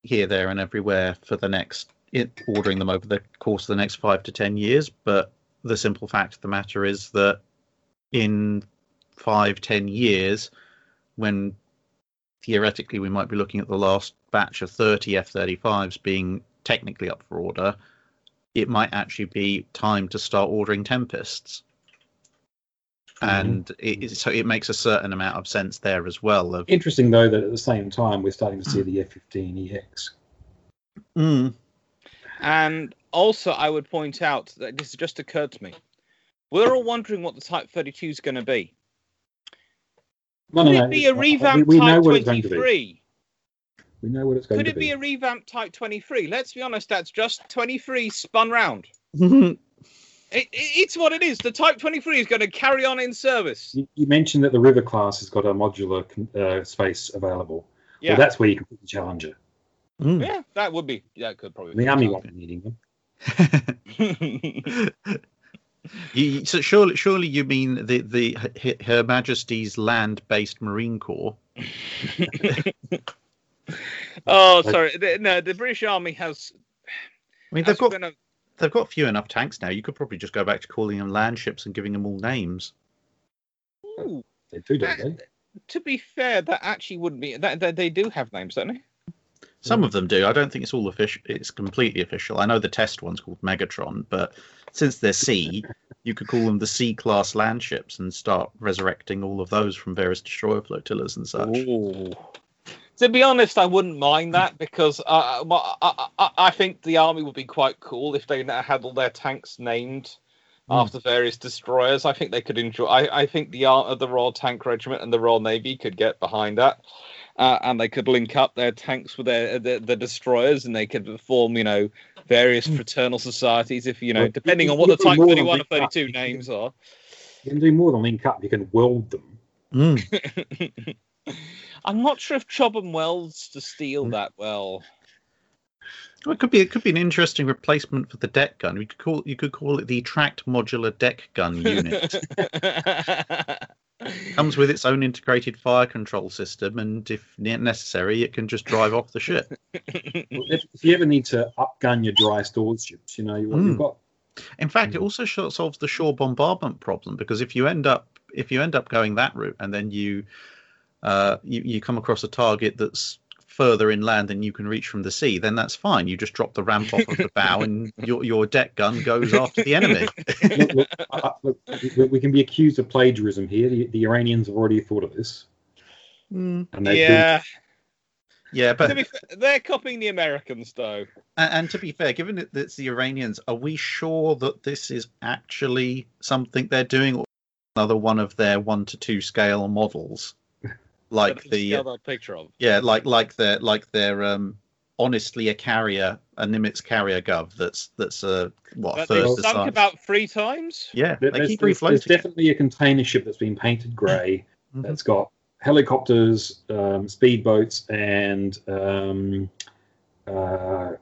here, there, and everywhere for the next it, ordering them over the course of the next five to ten years. But the simple fact of the matter is that in five, ten years, when theoretically we might be looking at the last batch of 30 F-35s being technically up for order, it might actually be time to start ordering Tempests. And it, it- so it makes a certain amount of sense there as well. Of Interesting though that at the same time we're starting to see the F-15EX. Mm, And also, I would point out that this has just occurred to me. We're all wondering what the Type 32 is going to be. No, Could no, no. it be a revamped we, we Type what it's going to be. 23? We know what it's going Could to it be a revamped Type 23? Let's be honest, that's just 23 spun round. It, it, it's what it is. The Type 23 is going to carry on in service. You, you mentioned that the River class has got a modular con- uh, space available. Yeah, Well, that's where you can put the Challenger. mm. yeah, that would be. That could probably. The be army done. won't be needing them. You, so surely, surely you mean the the Her- Her Majesty's land-based Marine Corps? oh, sorry. The, no, the British Army has. I mean, they've got been a- they've got few enough tanks now. You could probably just go back to calling them land ships and giving them all names. Ooh, They do, don't that- they? to be fair, that actually wouldn't be. That, that they do have names, don't they? Some of them do. I don't think it's all official. It's completely official. I know the test one's called Megatron, but since they're sea, you could call them the C class land ships and start resurrecting all of those from various destroyer flotillas and such. Ooh. To be honest, I wouldn't mind that because uh, I, I, I think the army would be quite cool if they had all their tanks named Mm. after various destroyers. I think they could enjoy. I, I think the Ar- the Royal Tank Regiment and the Royal Navy could get behind that, uh, and they could link up their tanks with their the, the destroyers, and they could form you know various fraternal societies. If you know, Well, depending you- on what the Type do more than thirty one or thirty two names are. You can do more than link up. You can weld them. Mm. I'm not sure if Chobham welds to steel Mm. that well. Well, it could be it could be an interesting replacement for the deck gun. You could call you could call it the tracked modular deck gun unit. Comes with its own integrated fire control system, and if necessary, it can just drive off the ship. If, if you ever need to upgun your dry stores ships, you know you, Mm. you've got. In fact, it Mm. also solves the shore bombardment problem because if you end up if you end up going that route and then you uh, you, you come across a target that's further inland than you can reach from the sea, then that's fine. You just drop the ramp off of the bow, and your your deck gun goes after the enemy. look, look, I- I- look, we, we can be accused of plagiarism here. The, the Iranians have already thought of this, Mm, and they've yeah, yeah, but to be fair, they're copying the Americans though. And, and to be fair, given that it's the Iranians, are we sure that this is actually something they're doing, or another one of their one to two scale models, like the other picture of. yeah, like like their like their um, honestly a carrier, a Nimitz carrier gov that's that's a what a But third they've sunk about three times. yeah, There- they There's, keep there's- there's definitely a container ship that's been painted grey. Mhm. That's got helicopters, um, speedboats, and um, uh,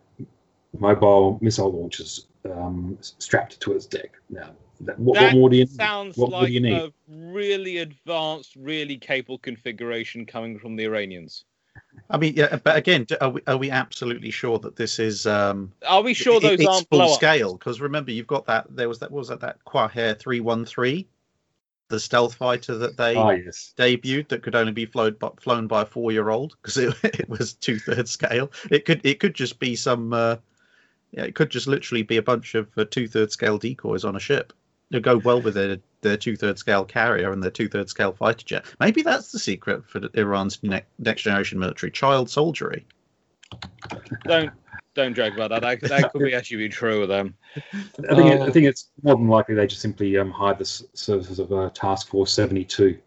mobile missile launchers um, strapped to its deck. Now, that, what, what more do you Sounds what like do you need? a really advanced, really capable configuration coming from the Iranians. I mean, yeah, but again, are we, are we absolutely sure that this is um, Are we sure it- those it's aren't full blow scale? Because remember, you've got that. There was that what was that that Qaher three one three, the stealth fighter that they Ah, yes. debuted that could only be flown by, flown by a four year old because it, it was two thirds scale. It could it could just be some. Uh, yeah, it could just literally be a bunch of uh, two thirds scale decoys on a ship. It'd go well with their their two thirds scale carrier and their two thirds scale fighter jet. Maybe that's the secret for Iran's ne- next generation military child soldiery. Don't don't joke about that. That, that could be actually be true of them. I think, it, Oh. I think it's more than likely they just simply um, hired the services of uh, Task Force 72,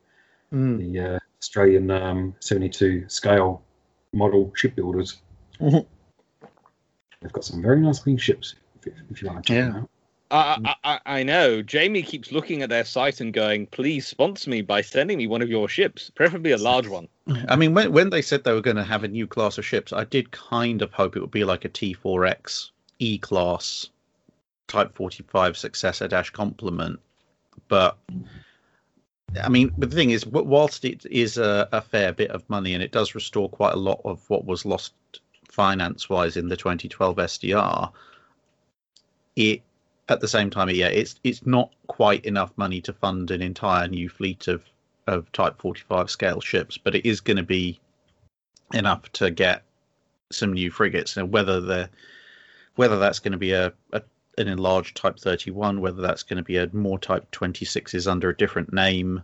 Mm. the uh, Australian um, 72 scale model shipbuilders. Mhm. They've got some very nice clean ships, if, if you want to check them Yeah. I, I I know. Jamie keeps looking at their site and going, "Please sponsor me by sending me one of your ships, preferably a large one." I mean, when when they said they were going to have a new class of ships, I did kind of hope it would be like a T4X E class Type 45 successor dash complement. But I mean, but the thing is, whilst it is a, a fair bit of money and it does restore quite a lot of what was lost finance wise in the 2012 SDR, it at the same time, yeah, it's it's not quite enough money to fund an entire new fleet of of Type 45 scale ships, but it is going to be enough to get some new frigates. And whether the whether that's going to be a, a an enlarged Type 31, whether that's going to be a more Type 26s under a different name,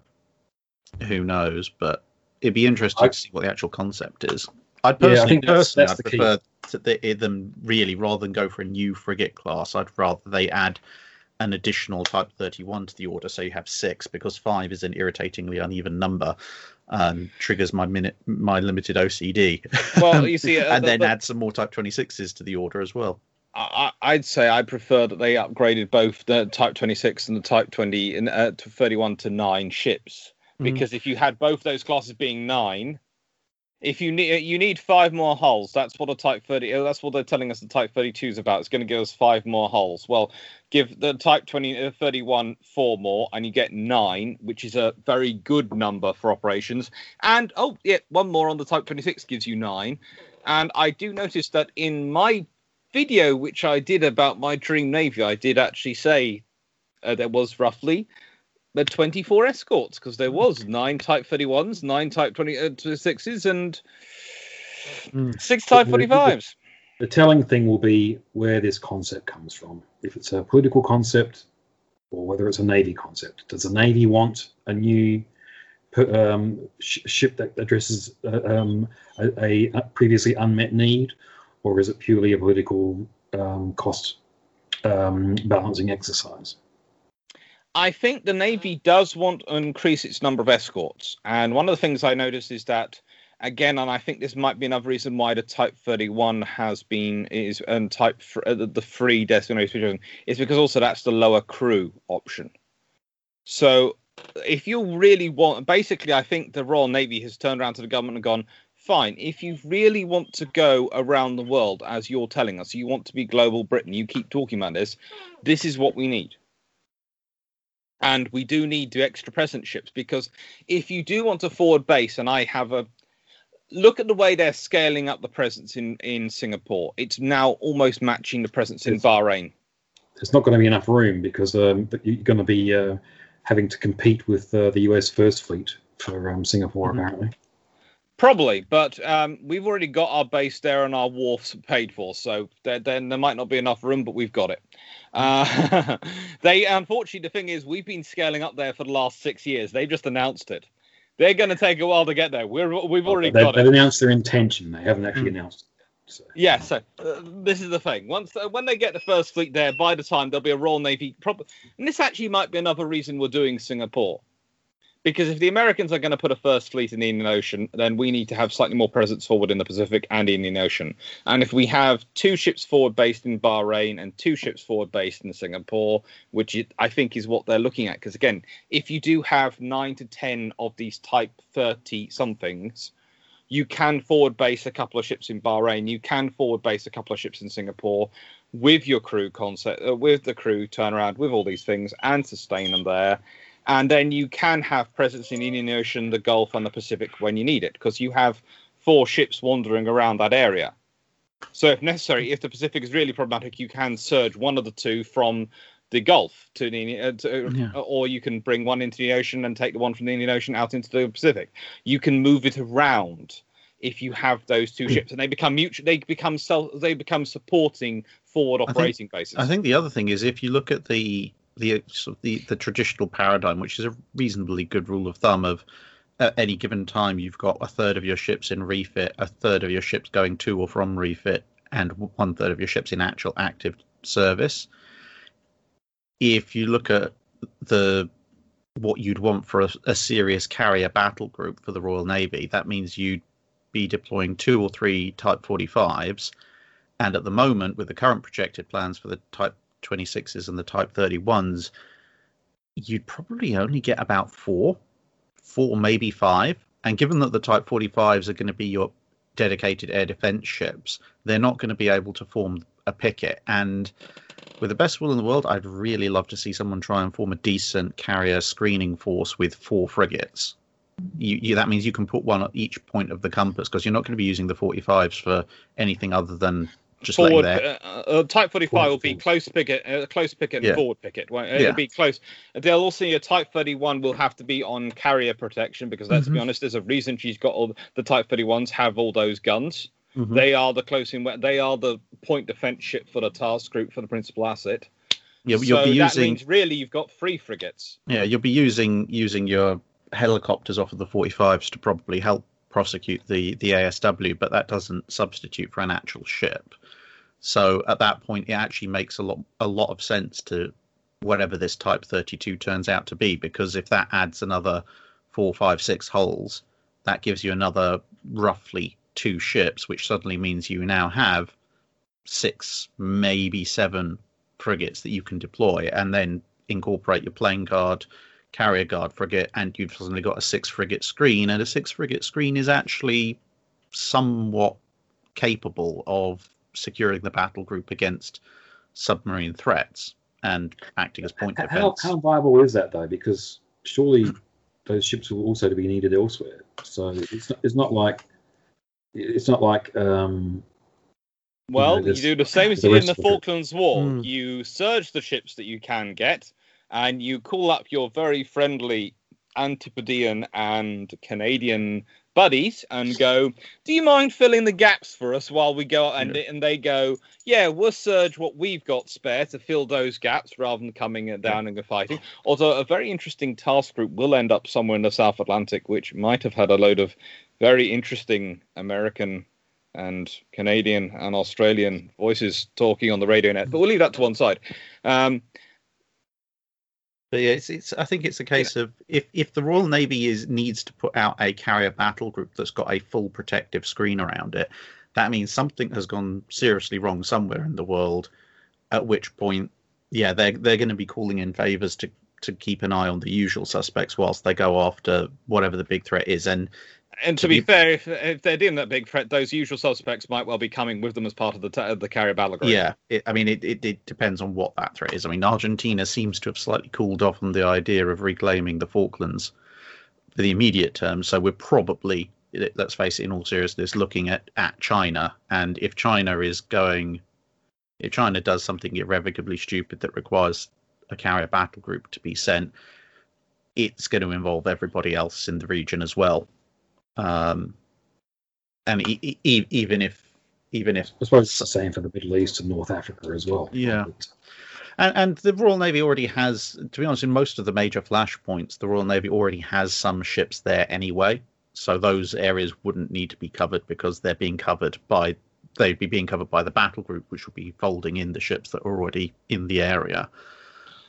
who knows? But it'd be interesting I- to see what the actual concept is. I'd Yeah, I personally, think that's- personally, that's I'd the key. prefer to the, them really rather than go for a new frigate class. I'd rather they add an additional Type 31 to the order, so you have six, because five is an irritatingly uneven number and triggers my minute my limited OCD. Well, you see, uh, and the- then the- add some more Type 26s to the order as well. I, I- I'd say I prefer that they upgraded both the Type 26 and the Type 20 and uh, to 31 to nine ships. Mm. Because if you had both those classes being nine, if you need you need five more hulls, that's what a Type 30. oh, That's what they're telling us the Type 32 is about. It's going to give us five more hulls. Well, give the Type 20 uh, 31 four more, and you get nine, which is a very good number for operations. And oh yeah, one more on the Type 26 gives you nine. And I do notice that in my video which I did about my dream navy, I did actually say uh, there was roughly the 24 escorts because there was nine Type 31s, nine Type 26s, and Mm. six Type The- the- 45s. The telling thing will be where this concept comes from. If it's a political concept or whether it's a Navy concept. Does the Navy want a new um, sh- ship that addresses uh, um, a, a previously unmet need, or is it purely a political um, cost um, balancing exercise? I think the Navy does want to increase its number of escorts. And one of the things I noticed is that, again, and I think this might be another reason why the Type 31 has been, is and Type uh, the, the free destination, is because also that's the lower crew option. So if you really want, basically, I think the Royal Navy has turned around to the government and gone, fine, if you really want to go around the world, as you're telling us, you want to be global Britain, you keep talking about this, this is what we need. And we do need the extra presence ships because if you do want to forward base, and I have a look at the way they're scaling up the presence in, in Singapore, it's now almost matching the presence in. Bahrain. There's not going to be enough room because um, you're going to be uh, having to compete with uh, the US First Fleet for um, Singapore, Mhm. apparently. Probably, but um, we've already got our base there and our wharfs paid for, so there, then there might not be enough room, but we've got it. Uh, they unfortunately, the thing is, we've been scaling up there for the last six years. They've just announced it. They're going to take a while to get there. We're we've already They've, got they've it. announced their intention. They haven't actually Mm. announced. It. So. Yeah, so uh, this is the thing. Once uh, when they get the first fleet there, by the time there'll be a Royal Navy. Prob- and this actually might be another reason we're doing Singapore, because if the Americans are going to put a first fleet in the Indian Ocean, then we need to have slightly more presence forward in the Pacific and Indian Ocean. And if we have two ships forward based in Bahrain and two ships forward based in Singapore, which I think is what they're looking at, because again, if you do have nine to ten of these Type thirty somethings you can forward base a couple of ships in Bahrain. You can forward base a couple of ships in Singapore with your crew concept, uh, with the crew turnaround, with all these things, and sustain them there. And then you can have presence in the Indian Ocean, the Gulf, and the Pacific when you need it, because you have four ships wandering around that area. So, if necessary, if the Pacific is really problematic, you can surge one of the two from the Gulf to the, uh, to, Yeah. or you can bring one into the ocean and take the one from the Indian Ocean out into the Pacific. You can move it around if you have those two ships, and they become mutual. They become self. They become supporting forward think- operating bases. I think the other thing is if you look at the the sort of the, the traditional paradigm, which is a reasonably good rule of thumb of at any given time you've got a third of your ships in refit, a third of your ships going to or from refit, and one third of your ships in actual active service. If you look at the what you'd want for a, a serious carrier battle group for the Royal Navy, that means you'd be deploying two or three Type 45s. And at the moment, with the current projected plans for the Type 26s and the Type 31s, you'd probably only get about four, four, maybe five. And given that the Type 45s are going to be your dedicated air defense ships, they're not going to be able to form a picket. And with the best will in the world, I'd really love to see someone try and form a decent carrier screening force with four frigates. You, you, that means you can put one at each point of the compass because you're not going to be using the 45s for anything other than just forward. Uh, uh, Type 45 Forward will be picket. close picket, uh, close picket, and Yeah. forward picket. It'll Yeah. be close. They'll also your Type 31 will have to be on carrier protection because let's be Mhm. honest, there's a reason she's got all the Type 31s have all those guns. Mhm. They are the close in. They are the point defense ship for the task group for the principal asset. You'll, so you'll be that using means really you've got three frigates. yeah you'll be using using your helicopters off of the 45s to probably help prosecute the the ASW, but that doesn't substitute for an actual ship. So at that point, it actually makes a lot a lot of sense to whatever this Type 32 turns out to be, because if that adds another four, five, six holes, that gives you another roughly two ships, which suddenly means you now have six, maybe seven frigates that you can deploy, and then incorporate your plane guard, carrier guard frigate, and you've suddenly got a six frigate screen. And a six frigate screen is actually somewhat capable of securing the battle group against submarine threats and acting as point How, defense. how viable is that though? Because surely those ships will also be needed elsewhere. So it's not, it's not like it's not like um, Well, you there's- do the same as you did in the. Falklands War. Hmm. You surge the ships that you can get, and you call up your very friendly Antipodean and Canadian buddies and go, "Do you mind filling the gaps for us while we go?" And and they go, "Yeah, we'll surge what we've got spare to fill those gaps rather than coming down and fighting." Although a very interesting task group will end up somewhere in the South Atlantic, which might have had a load of very interesting American and Canadian and Australian voices talking on the radio net. But we'll leave that to one side. Um, But yeah, it's, it's I think it's a case of if if the Royal Navy is needs to put out a carrier battle group that's got a full protective screen around it, that means something has gone seriously wrong somewhere in the world. At which point, yeah, they're they're going to be calling in favors to to keep an eye on the usual suspects whilst they go after whatever the big threat is. And and to be fair, if, if they're dealing that big threat, those usual suspects might well be coming with them as part of the t- the carrier battle group. Yeah, it, I mean, it, it, it depends on what that threat is. I mean, Argentina seems to have slightly cooled off on the idea of reclaiming the Falklands for the immediate term. So we're probably, let's face it, in all seriousness, looking at, at China. And if China is going, if China does something irrevocably stupid that requires a carrier battle group to be sent, it's going to involve everybody else in the region as well. Um, and e- e- even if even if I suppose it's the same for the Middle East and North Africa as well. Yeah. But, And, and the Royal Navy already has, to be honest, in most of the major flashpoints, the Royal Navy already has some ships there anyway. So those areas wouldn't need to be covered because they're being covered by, they'd be being covered by the battle group, which would be folding in the ships that are already in the area.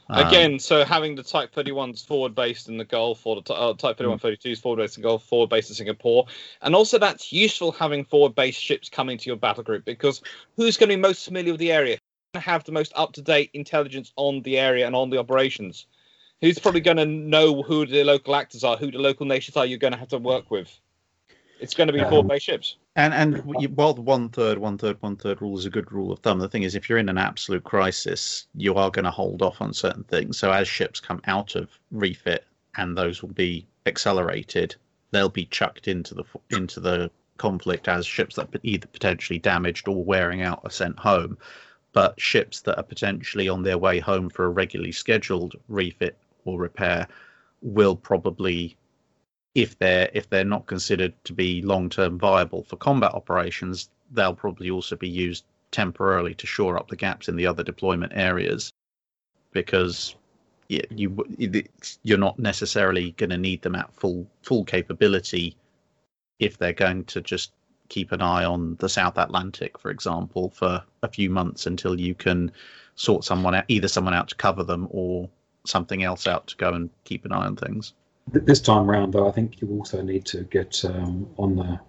Um, Again, so having the Type 31s forward based in the Gulf, or the uh, Type 31 32s forward based in the Gulf, forward based in Singapore, and also that's useful having forward based ships coming to your battle group because who's going to be most familiar with the area? Have the most up to date intelligence on the area and on the operations. Who's probably going to know who the local actors are, who the local nations are? You're going to have to work with. It's going to be Um, forward based ships. And and while the one third, one third, one third rule is a good rule of thumb, the thing is, if you're in an absolute crisis, you are going to hold off on certain things. So as ships come out of refit, and those will be accelerated, they'll be chucked into the into the conflict as ships that are either potentially damaged or wearing out are sent home. But ships that are potentially on their way home for a regularly scheduled refit or repair will probably if they're if they're not considered to be long term viable for combat operations, they'll probably also be used temporarily to shore up the gaps in the other deployment areas, because you, you're not necessarily going to need them at full full capability if they're going to just keep an eye on the South Atlantic, for example, for a few months until you can sort someone out, either someone out to cover them or something else out to go and keep an eye on things. Th- This time round, though, I think you also need to get um, on the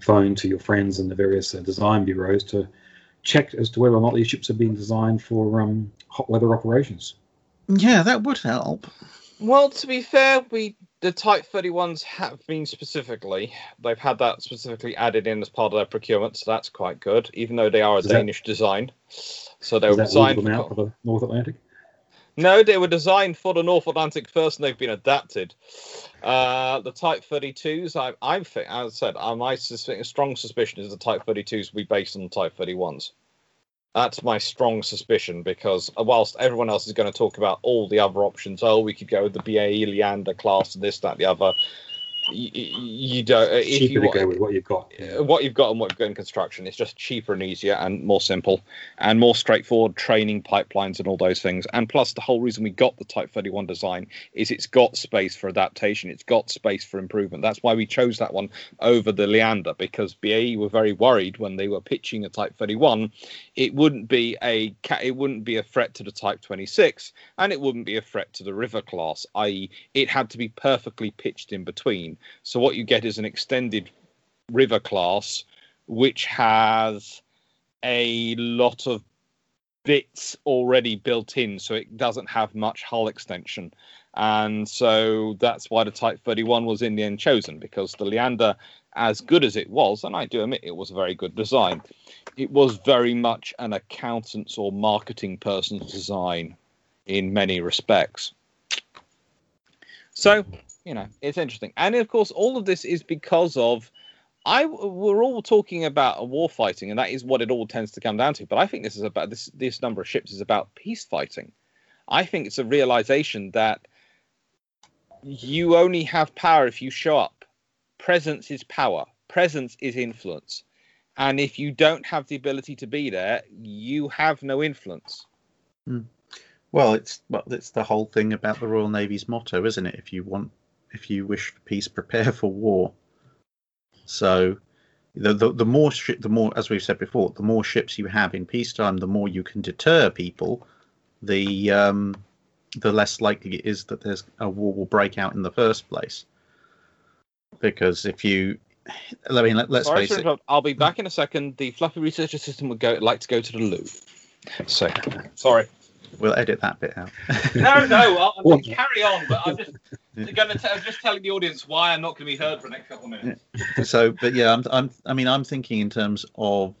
phone to your friends and the various uh, design bureaus to check as to whether or not these ships are being designed for um, hot weather operations. Yeah, that would help. Well, to be fair, we the Type 31s have been specifically. They've had that specifically added in as part of their procurement, so that's quite good. Even though they are a Is that- Danish design, so they were designed. them out For, for the North Atlantic? No, they were designed for the North Atlantic first, and they've been adapted. Uh, the Type 32s, I, I think, as I said, uh, my sus- strong suspicion is the Type 32s will be based on the Type 31s. That's my strong suspicion because uh, whilst everyone else is going to talk about all the other options, oh, we could go with the BAE Leander class and this, that, the other. You, you don't. uh, It's If cheaper you to go with what you've got. uh, what you've got and what you've got in construction. It's just cheaper and easier and more simple and more straightforward training pipelines and all those things. And plus, the whole reason we got the Type 31 design is it's got space for adaptation, it's got space for improvement. That's why we chose that one over the Leander because BAE were very worried when they were pitching a Type 31. It wouldn't be a it wouldn't be a threat to the Type 26 and it wouldn't be a threat to the River class, i.e., it had to be perfectly pitched in between. So what you get is an extended river class which has a lot of bits already built in so it doesn't have much hull extension. And so that's why the type 31 was in the end chosen because the leander as good as it was and i do admit it was a very good design it was very much an accountant's or marketing person's design in many respects. So you know it's interesting. And of course all of this is because of i we're all talking about war fighting and that is what it all tends to come down to. But i think this is about this this number of ships is about peace fighting. I think it's a realization that you only have power if you show up. Presence is power. Presence is influence. And if you don't have the ability to be there you have no influence. Hmm. Well, it's well, it's the whole thing about the Royal Navy's motto, isn't it? If you want, if you wish for peace, prepare for war. So, the the, the more shi the more, as we've said before, the more ships you have in peacetime, the more you can deter people. The um, the less likely it is that there's a war will break out in the first place. Because if you, I mean, let, let's Sorry face to it. interrupt. I'll be back in a second. The fluffy researcher system would go like to go to the loo. So sorry. We'll edit that bit out. No, no, I'll, Well- carry on. But I'm just going to. I'm just telling the audience why I'm not going to be heard for the next couple of minutes. so but yeah I'm, I'm i mean i'm thinking in terms of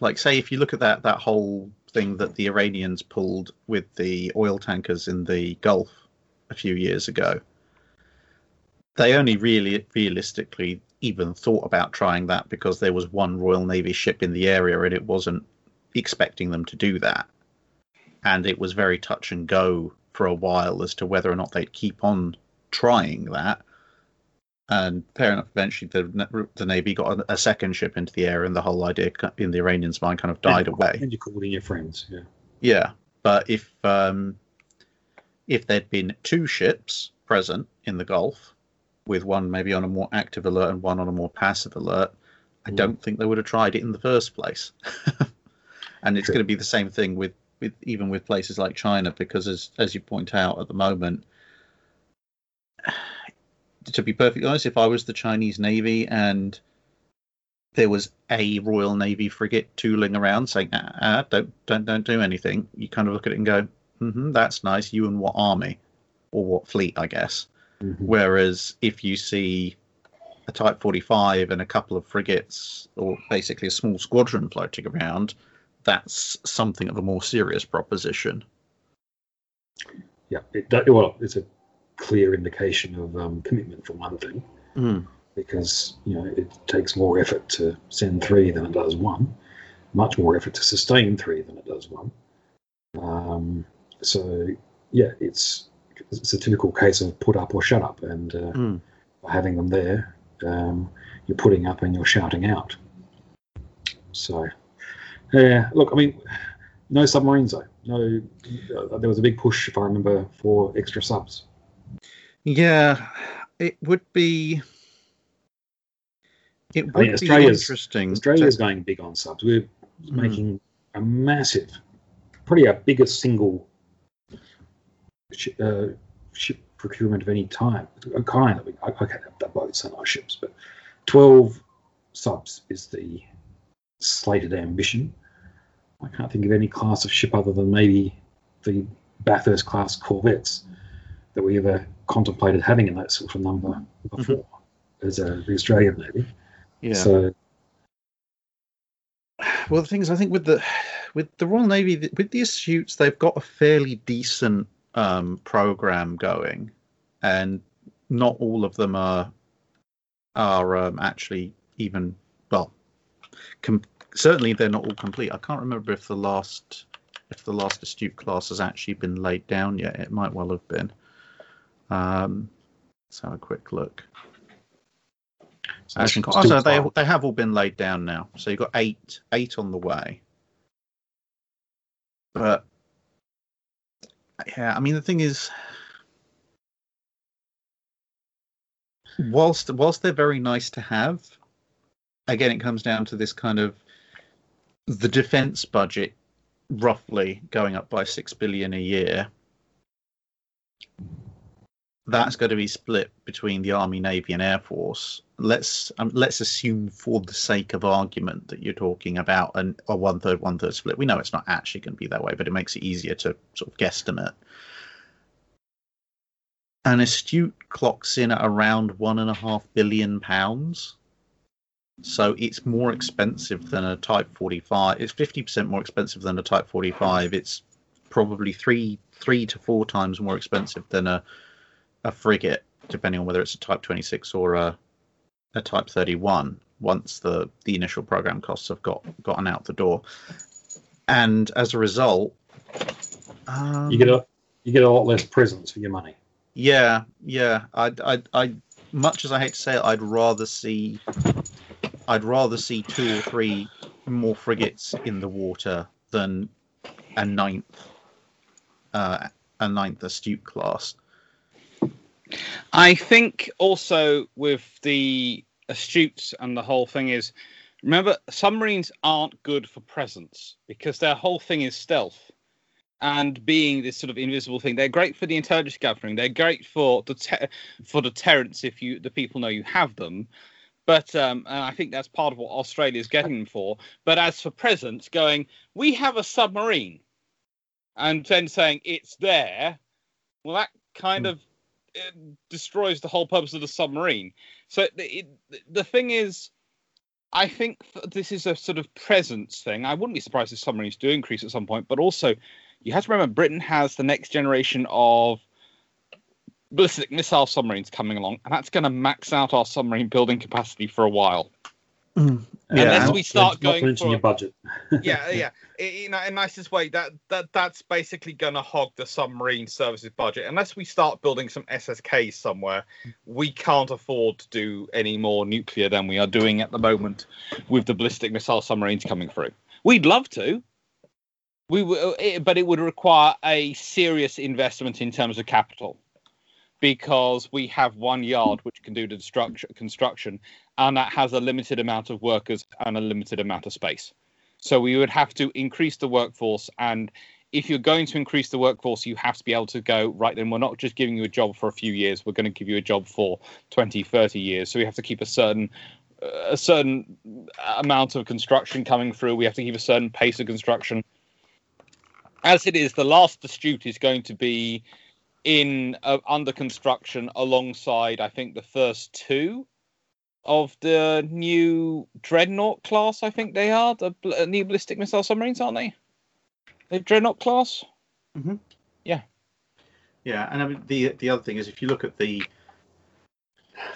like say if you look at that that whole thing that the iranians pulled with the oil tankers in the gulf a few years ago they only really realistically even thought about trying that because there was one royal navy ship in the area and it wasn't expecting them to do that and it was very touch and go for a while as to whether or not they'd keep on trying that and fair enough. Eventually, the the navy got a, a second ship into the air, and the whole idea in the Iranians' mind kind of died and, away. And you called in your friends. Yeah. Yeah, but if um, if there'd been two ships present in the Gulf, with one maybe on a more active alert and one on a more passive alert, I Mm. don't think they would have tried it in the first place. and it's going to be the same thing with, with even with places like China, because as as you point out at the moment, to be perfectly honest, if I was the Chinese Navy and there was a Royal Navy frigate tooling around saying, ah, ah, don't, don't, don't do anything, you kind of look at it and go, hmm that's nice. You and what army or what fleet, I guess. Mhm. Whereas if you see a Type 45 and a couple of frigates or basically a small squadron floating around, that's something of a more serious proposition. Yeah. It, well, it's a clear indication of um, commitment for one thing. Mm. because you know it takes more effort to send three than it does one, much more effort to sustain three than it does one. Um, so yeah, it's it's a typical case of put up or shut up, and uh, Mm. by having them there, um, you're putting up and you're shouting out. So yeah, look, I mean, no submarines though. No, uh, there was a big push, if I remember, for extra subs. Yeah, it would be. It would I mean, be Australia's- interesting. Australia's to- going big on subs. We're Mm. making a massive, probably our biggest single shi uh, ship procurement of any time, a kind okay, the boats and our ships, but 12 subs is the slated ambition. I can't think of any class of ship other than maybe the Bathurst class corvettes that we ever contemplated having in that sort of number before as a, the Australian Navy. yeah. So well, the thing is, I think with the with the Royal Navy, with the Astutes, they've got a fairly decent um, program going, and not all of them are are um, actually even well. Com- certainly, they're not all complete. I can't remember if the last if the last Astute class has actually been laid down yet. It might well have been. Um, let's have a quick look. So I it's oh, so they they have all been laid down now. So you've got eight eight on the way. But yeah, I mean the thing is, whilst whilst they're very nice to have, again it comes down to this kind of the defense budget roughly going up by six billion a year. That's going to be split between the Army, Navy, and Air Force. Let's um, let's assume, for the sake of argument, that you're talking about an, a one third, one third split. We know it's not actually going to be that way, but it makes it easier to sort of guesstimate. An astute clocks in at around one and a half billion pounds. So it's more expensive than a Type 45. It's 50% more expensive than a Type 45. It's probably three three to four times more expensive than a a frigate, depending on whether it's a Type 26 or a a Type 31. Once the the initial program costs have got gotten out the door, and as a result, um, you get a you get a lot less presents for your money. yeah, yeah. I, I, I, much as I hate to say it, I'd rather see, I'd rather see two or three more frigates in the water than a ninth, uh, a ninth astute class. I think also with the astutes and the whole thing is remember submarines aren't good for presence because their whole thing is stealth and being this sort of invisible thing. They're great for the intelligence gathering. They're great for the for deterrence if you the people know you have them. But um, and I think that's part of what Australia is getting them for. But as for presence, going, we have a submarine, and then saying it's there, well, that kind of it destroys the whole purpose of the submarine. So the, it, the thing is, I think this is a sort of presence thing. I wouldn't be surprised if submarines do increase at some point, but also you have to remember Britain has the next generation of ballistic missile submarines coming along, and that's going to max out our submarine building capacity for a while. Mm. Yeah, Unless we start not going to mention for- your budget. yeah, yeah. I- In a in nicest way, that that that's basically going to hog the submarine services budget. Unless we start building some SSKs somewhere, we can't afford to do any more nuclear than we are doing at the moment with the ballistic missile submarines coming through. We'd love to. We w- it, but it would require a serious investment in terms of capital because we have one yard which can do the destruct- construction and that has a limited amount of workers and a limited amount of space. So we would have to increase the workforce. And if you're going to increase the workforce, you have to be able to go, right, then we're not just giving you a job for a few years, we're going to give you a job for 20, 30 years. So we have to keep a certain a certain amount of construction coming through. We have to keep a certain pace of construction. As it is, the last astute is going to be in uh, under construction alongside, I think, the first two of the new dreadnought class. I think they are the bl- uh, new ballistic missile submarines, aren't they? The dreadnought class. Yeah, Yeah, and I mean the the other thing is if you look at the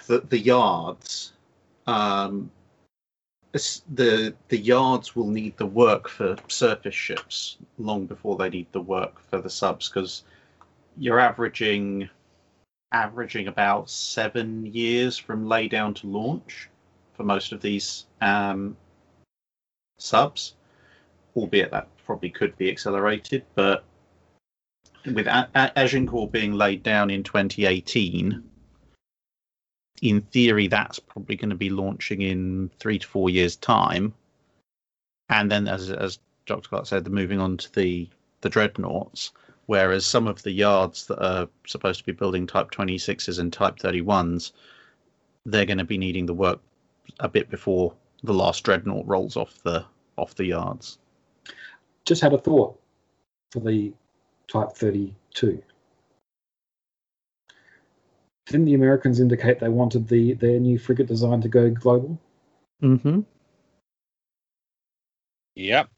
the, the yards, um, the the yards will need the work for surface ships long before they need the work for the subs because you're averaging averaging about seven years from laydown to launch for most of these um, subs, albeit that probably could be accelerated, but with A- A- Agincourt being laid down in 2018, in theory, that's probably going to be launching in three to four years' time. And then, as as Dr. Clarke said, moving on to the the dreadnoughts, whereas some of the yards that are supposed to be building Type 26s and Type 31s, they're going to be needing the work a bit before the last dreadnought rolls off the off the yards. Just had a thought for the Type 32. Didn't the Americans indicate they wanted the their new frigate design to go global? Mm-hmm. Yep.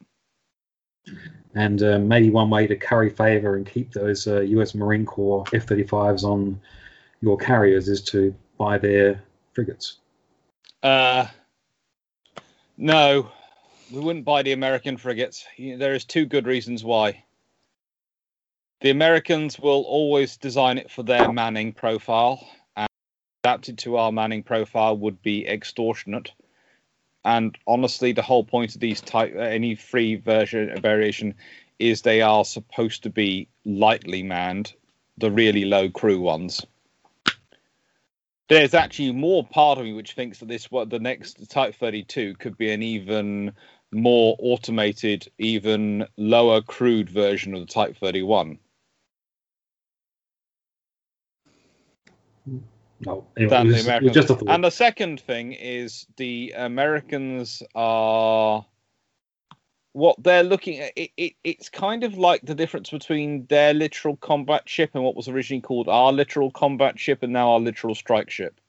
And uh, maybe one way to curry favor and keep those uh, US Marine Corps F 35s on your carriers is to buy their frigates. Uh, no, we wouldn't buy the American frigates. There is two good reasons why. The Americans will always design it for their manning profile, and adapted to our manning profile would be extortionate. And honestly, the whole point of these type uh, any free version variation is they are supposed to be lightly manned, the really low crew ones. There's actually more part of me which thinks that this what the next type 32 could be an even more automated even lower crewed version of the type 31 No, than it the was- it americans. and the second thing is the americans are what they're looking at it, it, it's kind of like the difference between their littoral combat ship and what was originally called our littoral combat ship and now our littoral strike ship.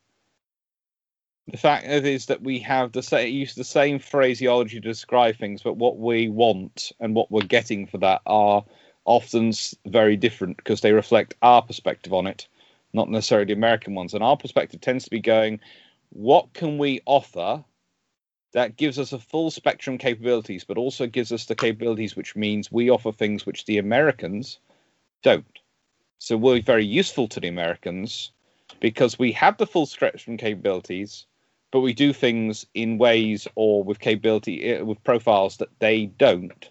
The fact is that we have the same use the same phraseology to describe things but what we want and what we're getting for that are often very different because they reflect our perspective on it not necessarily the american ones and our perspective tends to be going what can we offer that gives us a full spectrum capabilities, but also gives us the capabilities, which means we offer things which the Americans don't. So we're very useful to the Americans because we have the full spectrum capabilities, but we do things in ways or with capability eh, with profiles that they don't,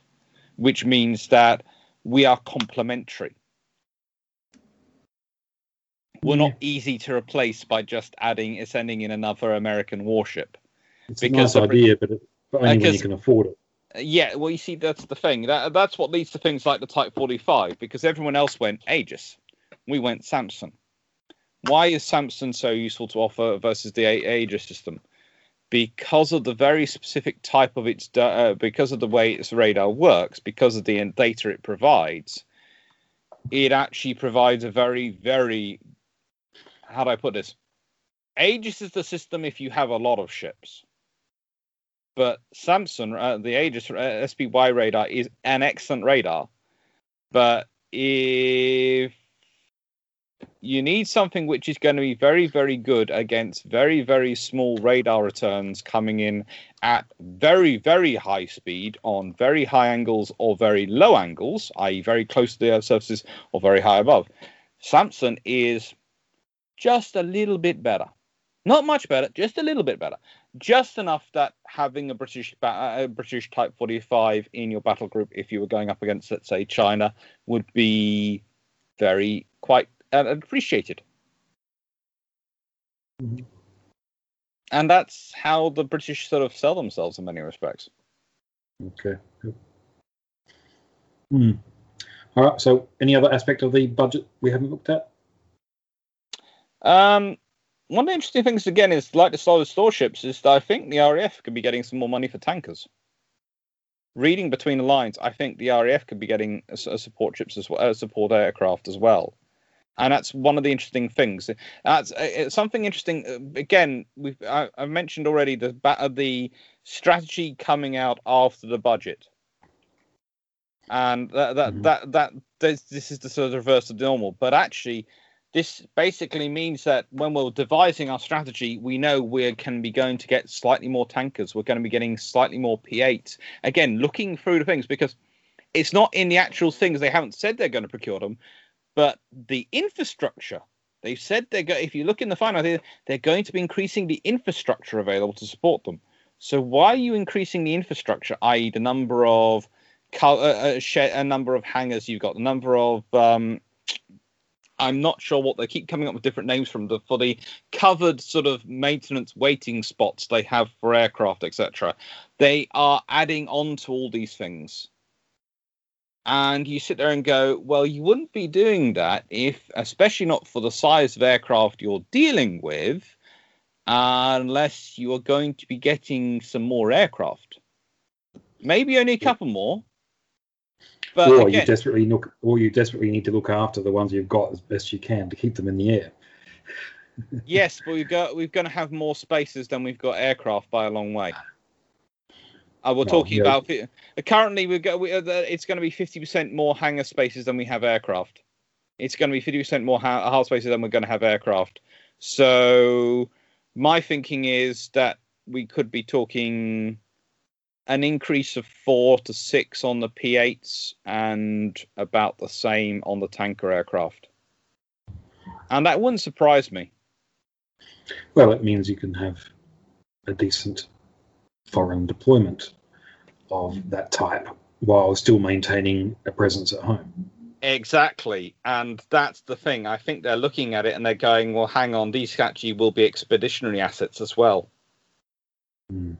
which means that we are complementary. We're not easy to replace by just adding sending in another American warship. It's because a nice idea, but, it, but only when you can afford it. Yeah, well, you see, that's the thing. That that's what leads to things like the Type 45, because everyone else went Aegis, we went Sampson. Why is Sampson so useful to offer versus the A- Aegis system? Because of the very specific type of its, uh, because of the way its radar works, because of the data it provides. It actually provides a very, very, how do I put this? Aegis is the system if you have a lot of ships but Sampson, uh, the Aegis uh, SPY radar is an excellent radar. But if you need something which is going to be very, very good against very, very small radar returns coming in at very, very high speed on very high angles or very low angles, i.e., very close to the Earth surfaces or very high above, Sampson is just a little bit better. Not much better, just a little bit better just enough that having a British a British Type 45 in your battle group, if you were going up against, let's say, China, would be very quite uh, appreciated. Mhm. And that's how the British sort of sell themselves in many respects. Okay. Hmm. All right. So, any other aspect of the budget we haven't looked at? Um, one of the interesting things again is like the solid store ships is that I think the RAF could be getting some more money for tankers. Reading between the lines, I think the RAF could be getting a, a support ships as well, uh, support aircraft as well, and that's one of the interesting things. That's uh, something interesting. uh, Again, we've I, I've mentioned already the uh, the strategy coming out after the budget, and that that Mhm. that that this, this is the sort of reverse of the normal. But actually, this basically means that when we're devising our strategy, we know we can be going to get slightly more tankers. We're going to be getting slightly more P8s. Again, looking through the things because it's not in the actual things. They haven't said they're going to procure them, but the infrastructure. They've said they're go- if you look in the final, they're, going to be increasing the infrastructure available to support them. So why are you increasing the infrastructure, i.e., the number of co- a, a, a number of hangars you've got, the number of um, I'm not sure what they keep coming up with different names from the for the covered sort of maintenance waiting spots they have for aircraft, etc. They are adding on to all these things. And you sit there and go, well, you wouldn't be doing that if, especially not for the size of aircraft you're dealing with, uh, unless you are going to be getting some more aircraft. Maybe only a couple more, but or again, you desperately look, or you desperately need to look after the ones you've got as best you can to keep them in the air. yes, but we've got we're going to have more spaces than we've got aircraft by a long way. Uh, we're Well, talking yeah. about fi- currently we've got we, uh, it's going to be fifty percent more hangar spaces than we have aircraft. It's going to be fifty percent more ha- hull spaces than we're going to have aircraft. So my thinking is that we could be talking an increase of four to six on the P8s and about the same on the tanker aircraft. And that wouldn't surprise me. Well, it means you can have a decent foreign deployment of that type while still maintaining a presence at home. Exactly. And that's the thing. I think they're looking at it and they're going, well, hang on, these actually will be expeditionary assets as well. Hmm.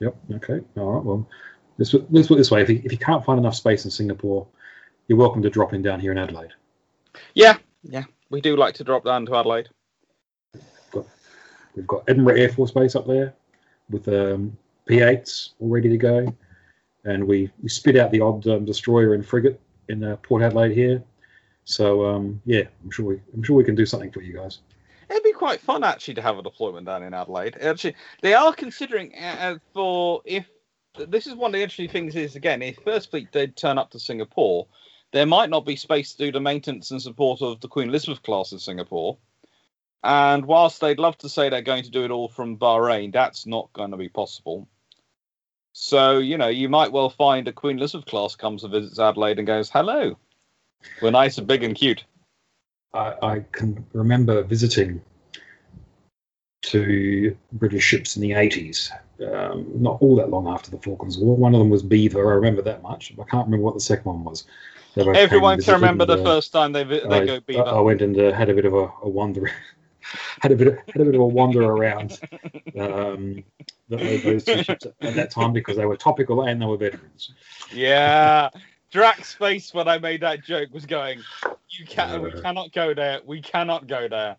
Yep. Okay. All right. Well, let's put, let's put it this way: if you, if you can't find enough space in Singapore, you're welcome to drop in down here in Adelaide. Yeah. Yeah. We do like to drop down to Adelaide. We've got Edinburgh Air Force Base up there with um, P8s all ready to go, and we, we spit out the odd um, destroyer and frigate in uh, Port Adelaide here. So um, yeah, I'm sure we I'm sure we can do something for you guys. It'd be quite fun actually to have a deployment down in Adelaide. Actually, they are considering uh, for if this is one of the interesting things is again if First Fleet did turn up to Singapore, there might not be space to do the maintenance and support of the Queen Elizabeth class in Singapore. And whilst they'd love to say they're going to do it all from Bahrain, that's not going to be possible. So you know you might well find a Queen Elizabeth class comes and visits Adelaide and goes, "Hello, we're nice and big and cute." I, I can remember visiting two British ships in the 80s, um, not all that long after the Falklands War. One of them was Beaver, I remember that much. I can't remember what the second one was. They both came and Everyone can remember the and, uh, first time they vi- they I, go Beaver. I went and uh, had a bit of a, a wander, had a bit of, had a bit of a wander around um, th- those two ships at that time because they were topical and they were veterans. Yeah. Drach's face when I made that joke was going, "You can, we Uh. cannot go there. We cannot go there."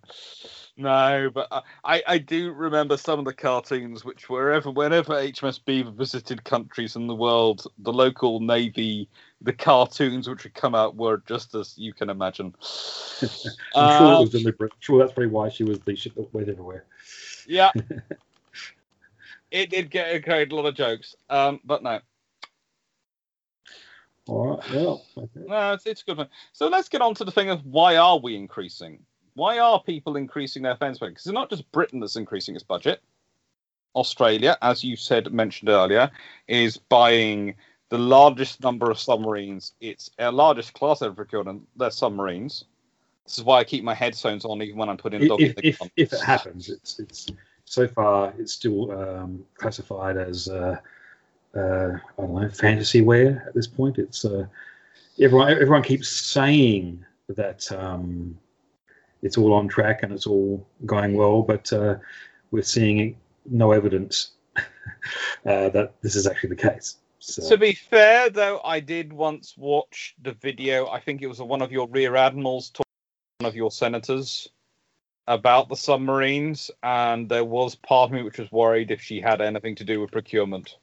No, but uh, I, I do remember some of the cartoons, which wherever, whenever HMS Beaver visited countries in the world, the local navy, the cartoons which would come out were just as you can imagine. I'm sure it was deliberate. I'm sure that's probably why she was the ship that went everywhere. yeah, it did get carried a lot of jokes, um, but no, All right. Well, okay. No, it's, it's a good one. So let's get on to the thing of why are we increasing? Why are people increasing their defence budget? Because it's not just Britain that's increasing its budget. Australia, as you said, mentioned earlier, is buying the largest number of submarines. It's our largest class ever procured, and they're submarines. This is why I keep my headphones on even when I'm putting dog if, in the if, if it happens, it's it's so far it's still um, classified as uh, uh, I don't know fantasy wear at this point. It's uh, everyone everyone keeps saying that um, it's all on track and it's all going well, but uh, we're seeing no evidence uh, that this is actually the case. So, To be fair, though, I did once watch the video. I think it was one of your rear admirals talking to one of your senators about the submarines, and there was part of me which was worried if she had anything to do with procurement.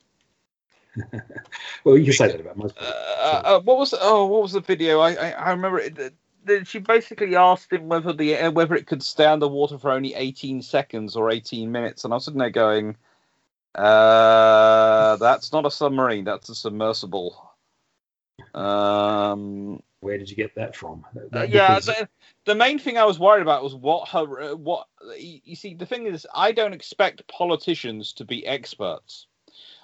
well, you can say that about most. Uh, uh, what was oh, what was the video? I I, I remember it. uh, the- She basically asked him whether the uh, whether it could stay under water for only 18 seconds or 18 minutes, and I was sitting there going, uh, "That's not a submarine. That's a submersible." Um, Where did you get that from? That- uh, that yeah, differs- the, the main thing I was worried about was what her uh, what you see. The thing is, I don't expect politicians to be experts.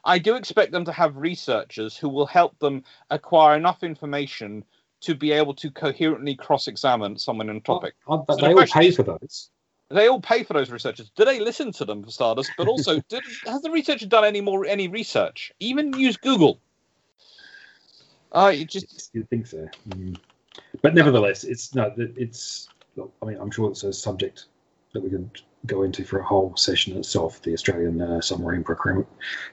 I do expect them to have researchers who will help them acquire enough information to be able to coherently cross-examine someone in a topic. Oh, but So the they all pay for those. They all pay for those researchers. Do they listen to them for starters? But also, did, has the researcher done any more any research? Even use Google. Oh, you just You'd think so. Mm. But nevertheless, it's no. It's. I mean, I'm sure it's a subject that we could go into for a whole session itself. The Australian uh, submarine procurement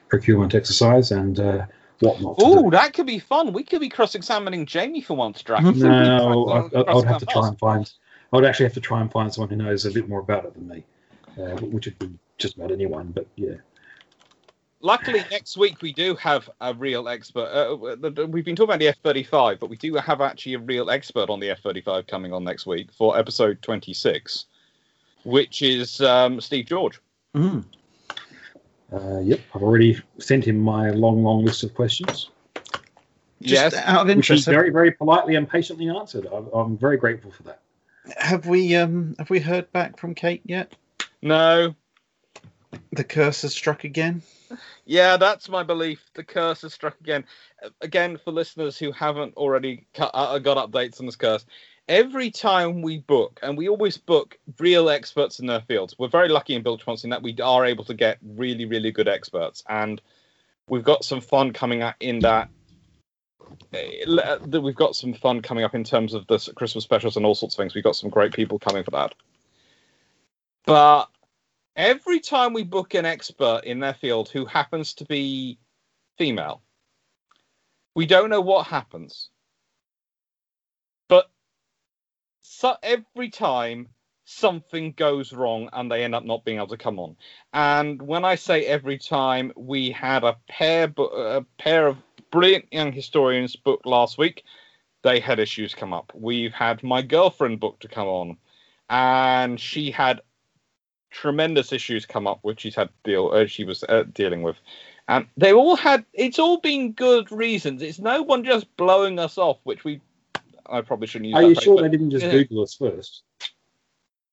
procurement exercise and uh, what not. to do. oh, that could be fun. We could be cross-examining Jamie for once, Drach. No, I, I, I would have to try us. and find. I would actually have to try and find someone who knows a bit more about it than me, uh, which would be just about anyone. But yeah, Luckily, next week we do have a real expert. Uh, the- the- we've been talking about the F thirty five, but we do have actually a real expert on the F thirty five coming on next week for episode twenty six, which is um, Steve George. Mm. uh, yep, I've already sent him my long, long list of questions, yes, out of which he interest, very, very politely and patiently answered. I'm, I'm very grateful for that. have we um have we heard back from Kate yet? no, The curse has struck again. yeah, that's my belief. The curse has struck again. Again, for listeners who haven't already cu- uh, got updates on this curse, every time we book, and we always book real experts in their fields. We're very lucky in Bill in that we are able to get really, really good experts, and we've got some fun coming up in that. that We've got some fun coming up in terms of the Christmas specials and all sorts of things. We've got some great people coming for that. But every time we book an expert in their field who happens to be female, we don't know what happens. But so every time something goes wrong and they end up not being able to come on. And when I say every time, we had a pair a pair of brilliant young historians booked last week. They had issues come up. We've had my girlfriend booked to come on, and she had tremendous issues come up, which she's had deal uh, she was uh, dealing with. And they all had it's all been good reasons. It's no one just blowing us off, which we I probably shouldn't use. Are you phrase, sure but- they didn't just yeah. Google us first?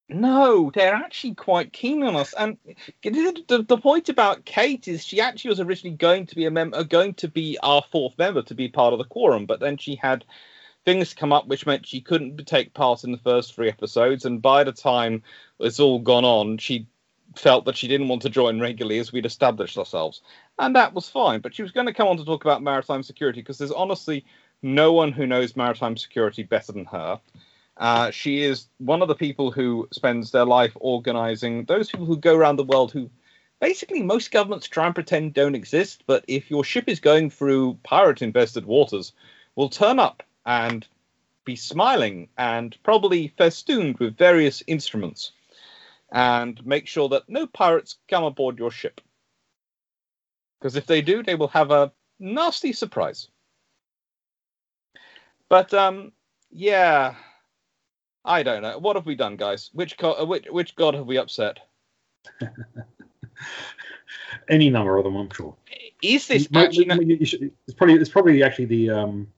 No, they're actually quite keen on us. And the, the, the point about Kate is she actually was originally going to be a member, uh, going to be our fourth member to be part of the quorum, but then she had things come up which meant she couldn't take part in the first three episodes. And by the time it's all gone on, she felt that she didn't want to join regularly as we'd established ourselves. And that was fine. But she was going to come on to talk about maritime security because there's honestly no one who knows maritime security better than her. Uh, she is one of the people who spends their life organizing those people who go around the world who basically most governments try and pretend don't exist. But if your ship is going through pirate invested waters, will turn up and be smiling and probably festooned with various instruments and make sure that no pirates come aboard your ship. Because if they do, they will have a nasty surprise. But um, yeah, I don't know. What have we done, guys? Which co- uh, which which god have we upset? Any number of them, I'm sure. Is this You- actually? you- you should- it's probably it's probably actually the um,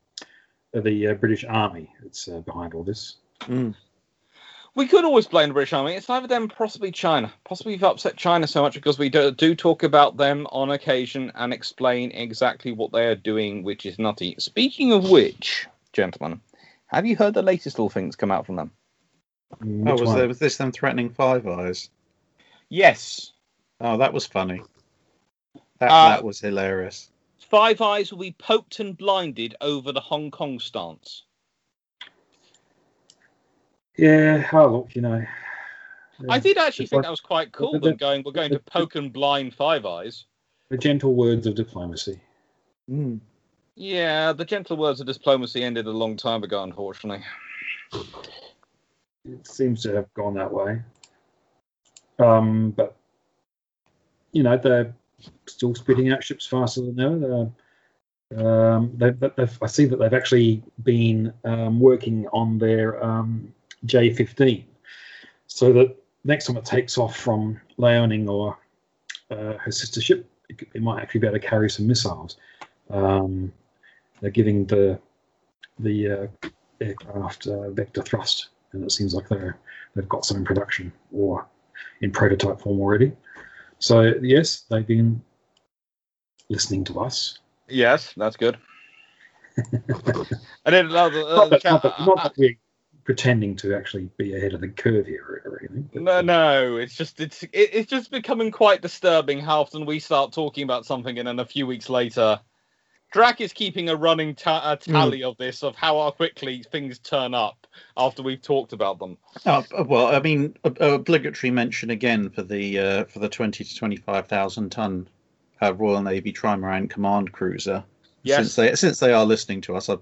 the uh, British Army that's uh, behind all this. Mm. We could always blame the British Army. It's either them, possibly China. Possibly we've upset China so much because we do, do talk about them on occasion and explain exactly what they are doing, which is nutty. Speaking of which, gentlemen, have you heard the latest little things come out from them? Oh, was one? there was this them threatening Five Eyes? Yes. Oh, that was funny. That Uh, that was hilarious. Five Eyes will be poked and blinded over the Hong Kong stance. Yeah, oh, look, you know. I uh, did actually It's think that was quite cool. but Them going, we're going to poke and blind Five Eyes. the gentle words of diplomacy. Mm. Yeah, the gentle words of diplomacy ended a long time ago, unfortunately. It seems to have gone that way. Um, but you know they're still spitting out ships faster than ever. Um, they've, they've, I see that they've actually been um, working on their um, J15, so that next time it takes off from Liaoning or uh, her sister ship, it, it might actually be able to carry some missiles. Um, they're giving the the uh, aircraft uh, vector thrust, and it seems like they're they've got some in production or in prototype form already. So yes, they've been listening to us. Yes, that's good. I did another. Uh, not, that, not, that, not that we're pretending to actually be ahead of the curve here or anything. but- No, no, it's just it's it, it's just becoming quite disturbing how often we start talking about something and then a few weeks later Drach is keeping a running ta- a tally of this of how quickly things turn up after we've talked about them. Oh, well, I mean, ob- obligatory mention again for the uh, for the twenty to twenty five thousand ton uh, Royal Navy Trimaran command cruiser. Yes. Since they since they are listening to us, I,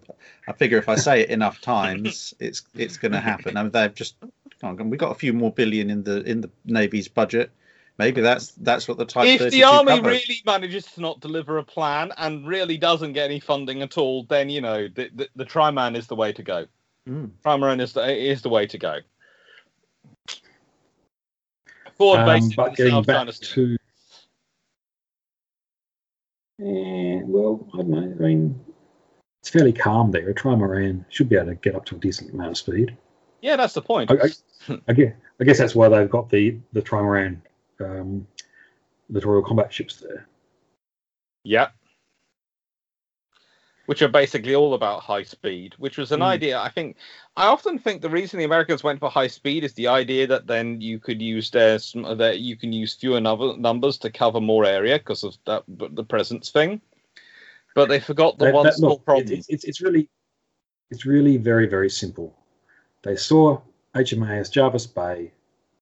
I figure if I say it enough times, it's it's going to happen. I mean, they've just we've got a few more billion in the in the Navy's budget. Maybe that's that's what the Type if the army covers. really manages to not deliver a plan and really doesn't get any funding at all, then you know the the, the Triman is the way to go. Mm. Trimaran is the is the way to go. Forward Um, base but in getting South back China to, Eh, well, I don't know. I mean, it's fairly calm there. A trimaran should be able to get up to a decent amount of speed. Yeah, that's the point. I, I, I guess, I guess that's why they've got the the trimaran, um, the Royal Combat ships there. Yeah. Which are basically all about high speed, which was an Mm. idea. I think I often think the reason the Americans went for high speed is the idea that then you could use their that you can use fewer number, numbers to cover more area because of that the presence thing. But they forgot the That- one that- small look, problem. It's, it's, it's really, it's really very very simple. They saw HMAS Jervis Bay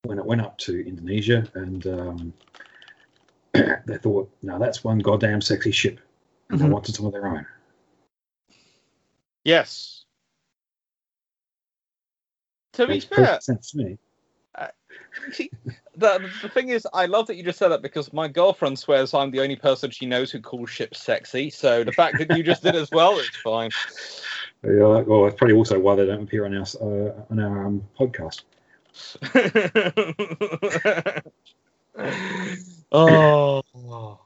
when it went up to Indonesia, and um, they thought, "No, that's one goddamn sexy ship," and they Mhm. wanted some of their own. yes. To be Makes fair, perfect sense to me. See, the, the thing is, I love that you just said that because my girlfriend swears I'm the only person she knows who calls ships sexy. So the fact that you just did as well, it's fine. Yeah, well, that's probably also why they don't appear on our uh, on our um, podcast. oh,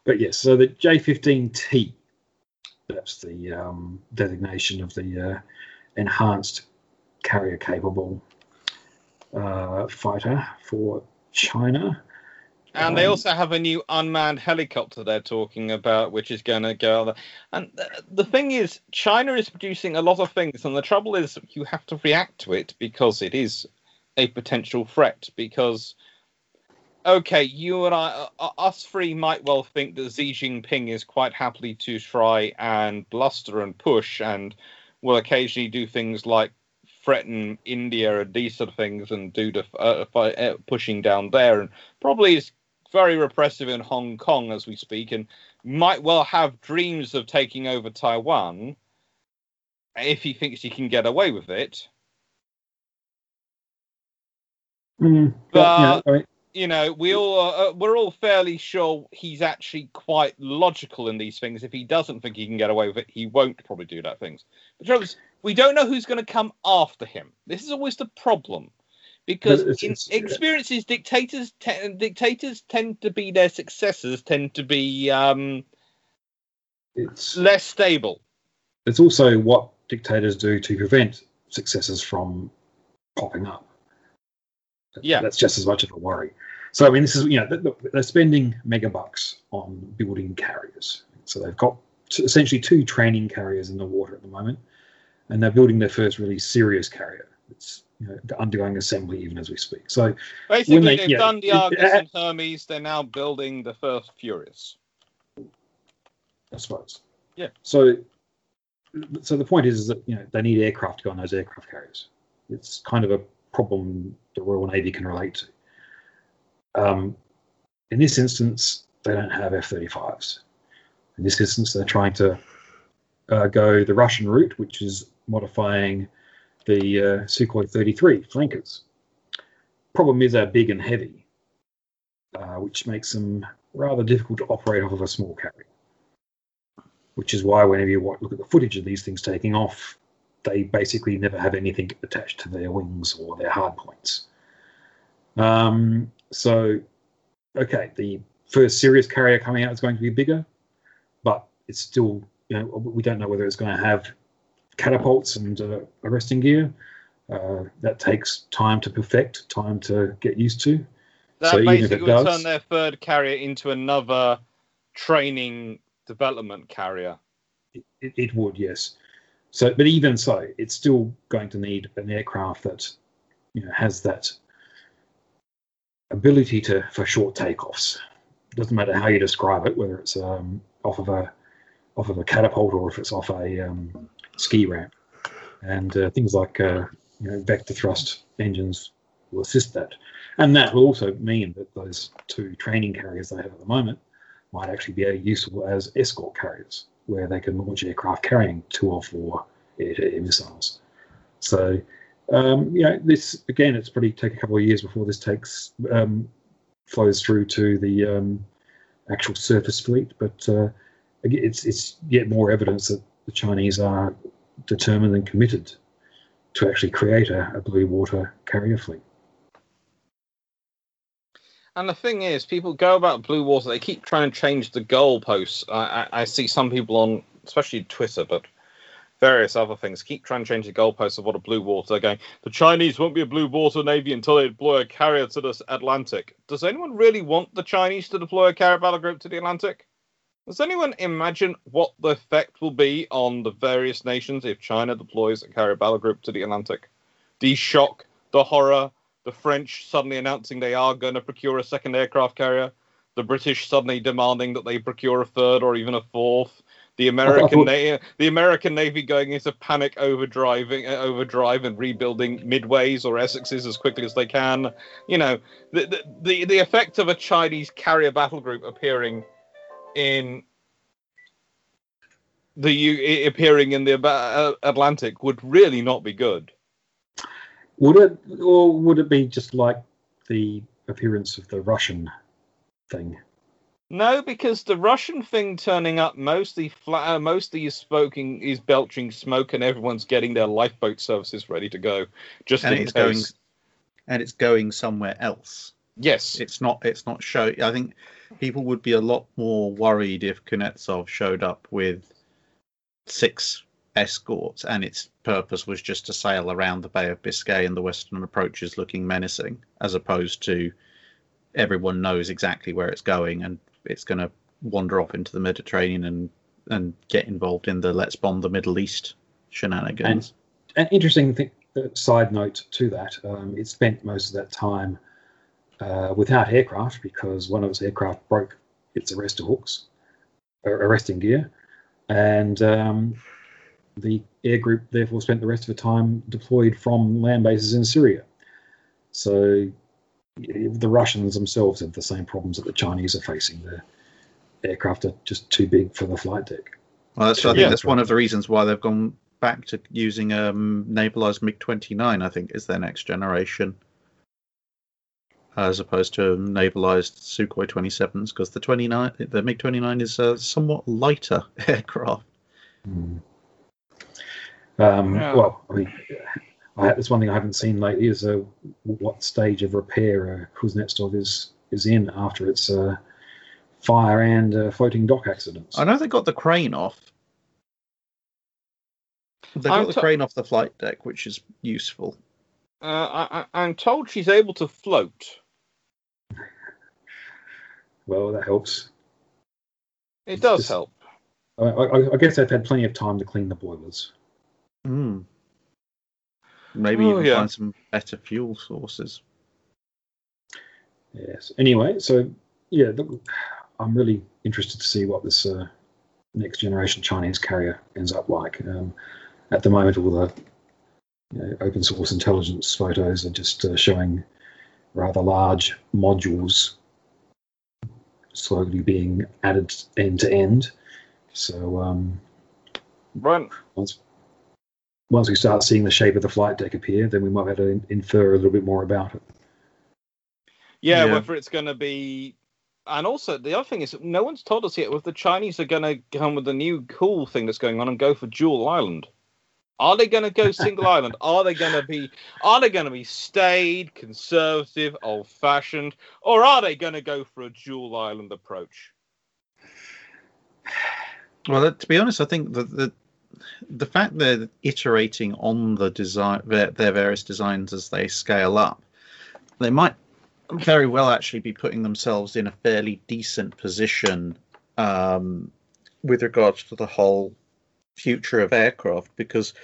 But yes, so the J15T, that's the um, designation of the uh, enhanced carrier capable uh, fighter for China. and they Um, also have a new unmanned helicopter they're talking about, which is going to go. out There. And the, the thing is, China is producing a lot of things, and the trouble is, you have to react to it because it is a potential threat. Because, okay, you and I, uh, us three, might well think that Xi Jinping is quite happily to try and bluster and push, and will occasionally do things like threaten India and these sort of things, and do the uh, uh, pushing down there, and probably is very repressive in Hong Kong as we speak, and might well have dreams of taking over Taiwan if he thinks he can get away with it. Mm, but, you know, You know, we all uh, we're all fairly sure he's actually quite logical in these things. If he doesn't think he can get away with it, he won't probably do that things. But the trouble is, we don't know who's going to come after him. This is always the problem. Because it's- in it's- experiences, dictators te- dictators tend to be their successors tend to be um, it's less stable. it's also what dictators do to prevent successors from popping up. Yeah. that's just as much of a worry. So I mean, this is you know th- th- they're spending mega bucks on building carriers. So they've got essentially two training carriers in the water at the moment, and they're building their first really serious carrier. It's you know, undergoing assembly even as we speak. So Basically, they- they've yeah, done the Argus it- and Hermes. They're now building the first Furious. I suppose. Yeah. So, so the point is, is that you know they need aircraft to go on those aircraft carriers. It's kind of a problem the Royal Navy can relate to. Um, in this instance, they don't have F-35s. In this instance, they're trying to uh, go the Russian route, which is modifying the uh, Sukhoi 33 flankers. Problem is they're big and heavy, uh, which makes them rather difficult to operate off of a small carrier which is why whenever you look at the footage of these things taking off, they basically never have anything attached to their wings or their hard points. Um, so, okay, the first serious carrier coming out is going to be bigger, but it's still, you know, we don't know whether it's going to have catapults and uh, arresting gear. Uh, that takes time to perfect, time to get used to. That So basically it would does- turn their third carrier into another training development carrier. It, it would, yes. So, but even so, it's still going to need an aircraft that, you know, has that ability to for short takeoffs. Doesn't matter how you describe it, whether it's um, off of a off of a catapult or if it's off a um, ski ramp, and uh, things like uh, you know vector thrust engines will assist that, and that will also mean that those two training carriers they have at the moment might actually be useful as escort carriers, where they can launch aircraft carrying two or four air-to-air missiles. So, um, you know, this again, it's probably take a couple of years before this takes um, flows through to the um, actual surface fleet, but uh, it's it's yet more evidence that the Chinese are determined and committed to actually create a, a blue water carrier fleet. And the thing is, people go about blue water. They keep trying to change the goalposts. I, I, I see some people on, especially Twitter, but various other things, keep trying to change the goalposts of what a blue water. They're going, the Chinese won't be a blue water navy until they deploy a carrier to the Atlantic. Does anyone really want the Chinese to deploy a carrier battle group to the Atlantic? Does anyone imagine what the effect will be on the various nations if China deploys a carrier battle group to the Atlantic? The shock, the horror, the French suddenly announcing they are going to procure a second aircraft carrier, the British suddenly demanding that they procure a third or even a fourth, the American Na- the American Navy going into panic overdriving uh, overdrive and rebuilding midways or Essexes as quickly as they can. You know, the the the, the effect of a Chinese carrier battle group appearing in the U- appearing in the uh, Atlantic would really not be good. Would it, or would it be just like the appearance of the Russian thing? No, because the Russian thing turning up mostly flat, uh, mostly is smoking, is belching smoke, and everyone's getting their lifeboat services ready to go, just and in it's case. going, and it's going somewhere else. Yes, It's not. It's not show. I think people would be a lot more worried if Kuznetsov showed up with six escorts and its purpose was just to sail around the Bay of Biscay and the western approaches looking menacing, as opposed to everyone knows exactly where it's going and it's going to wander off into the Mediterranean and and get involved in the let's bomb the Middle East shenanigans. An interesting thing, uh, side note to that, um, it spent most of that time uh, without aircraft because one of its aircraft broke its arrestor hooks, uh, arresting gear, and um, the air group therefore spent the rest of the time deployed from land bases in Syria. So the Russians themselves have the same problems that the Chinese are facing. The aircraft are just too big for the flight deck. Well, that's, I think Yeah. that's one of the reasons why they've gone back to using um, navalized MiG 29, I think, is their next generation, as opposed to navalized Sukhoi 27s, because the 29, the MiG 29 is a somewhat lighter aircraft. Hmm. Um, Yeah. Well, I mean, I, that's one thing I haven't seen lately is uh, what stage of repair uh, Kuznetsov is is in after its uh, fire and uh, floating dock accidents. I know they got the crane off. They I'm got the to- crane off the flight deck, which is useful. uh, I, I, I'm told she's able to float. Well, that helps. It does Just- help. I, I, I guess they've had plenty of time to clean the boilers. Mm. Maybe Oh, even yeah. find some better fuel sources. Yes. Anyway, so yeah, look, I'm really interested to see what this uh, next generation Chinese carrier ends up like. Um, at the moment, all the you know, open source intelligence photos are just uh, showing rather large modules slowly being added end to end. So um, Right. once once we start seeing the shape of the flight deck appear, then we might be able to infer a little bit more about it. Yeah, Yeah. whether it's going to be. And also, the other thing is, no one's told us yet if the Chinese are going to come with a new cool thing that's going on and go for dual island. Are they going to go single island? Are they going to be? Are they going to be staid, conservative, old-fashioned, or are they going to go for a dual island approach? Well, that, to be honest, I think that the the fact they're iterating on the design their, their various designs as they scale up, they might very well actually be putting themselves in a fairly decent position um, with regards to the whole future of aircraft, because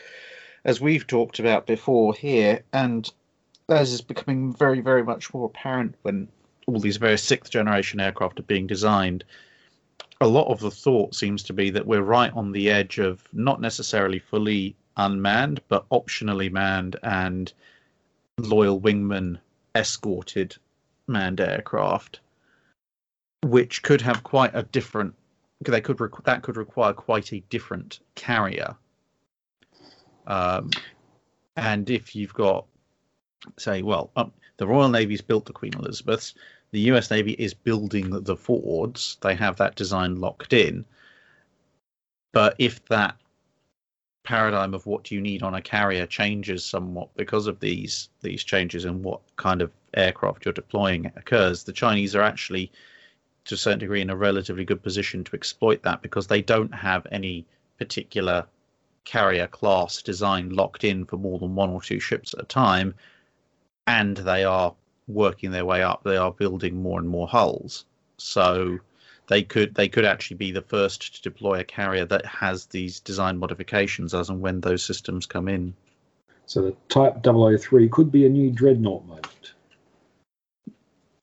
as we've talked about before here, and as is becoming very, very much more apparent when all these various sixth generation aircraft are being designed, a lot of the thought seems to be that we're right on the edge of not necessarily fully unmanned, but optionally manned and loyal wingman escorted manned aircraft, which could have quite a different. They could requ- that could require quite a different carrier. Um, and if you've got, say, well, um, the Royal Navy's built the Queen Elizabeths, the US Navy is building the Fords. They have that design locked in. But if that paradigm of what you need on a carrier changes somewhat because of these these changes in what kind of aircraft you're deploying occurs, the Chinese are actually to a certain degree in a relatively good position to exploit that because they don't have any particular carrier class design locked in for more than one or two ships at a time and they are working their way up they are building more and more hulls so they could they could actually be the first to deploy a carrier that has these design modifications as and when those systems come in So the Type 003 could be a new dreadnought moment.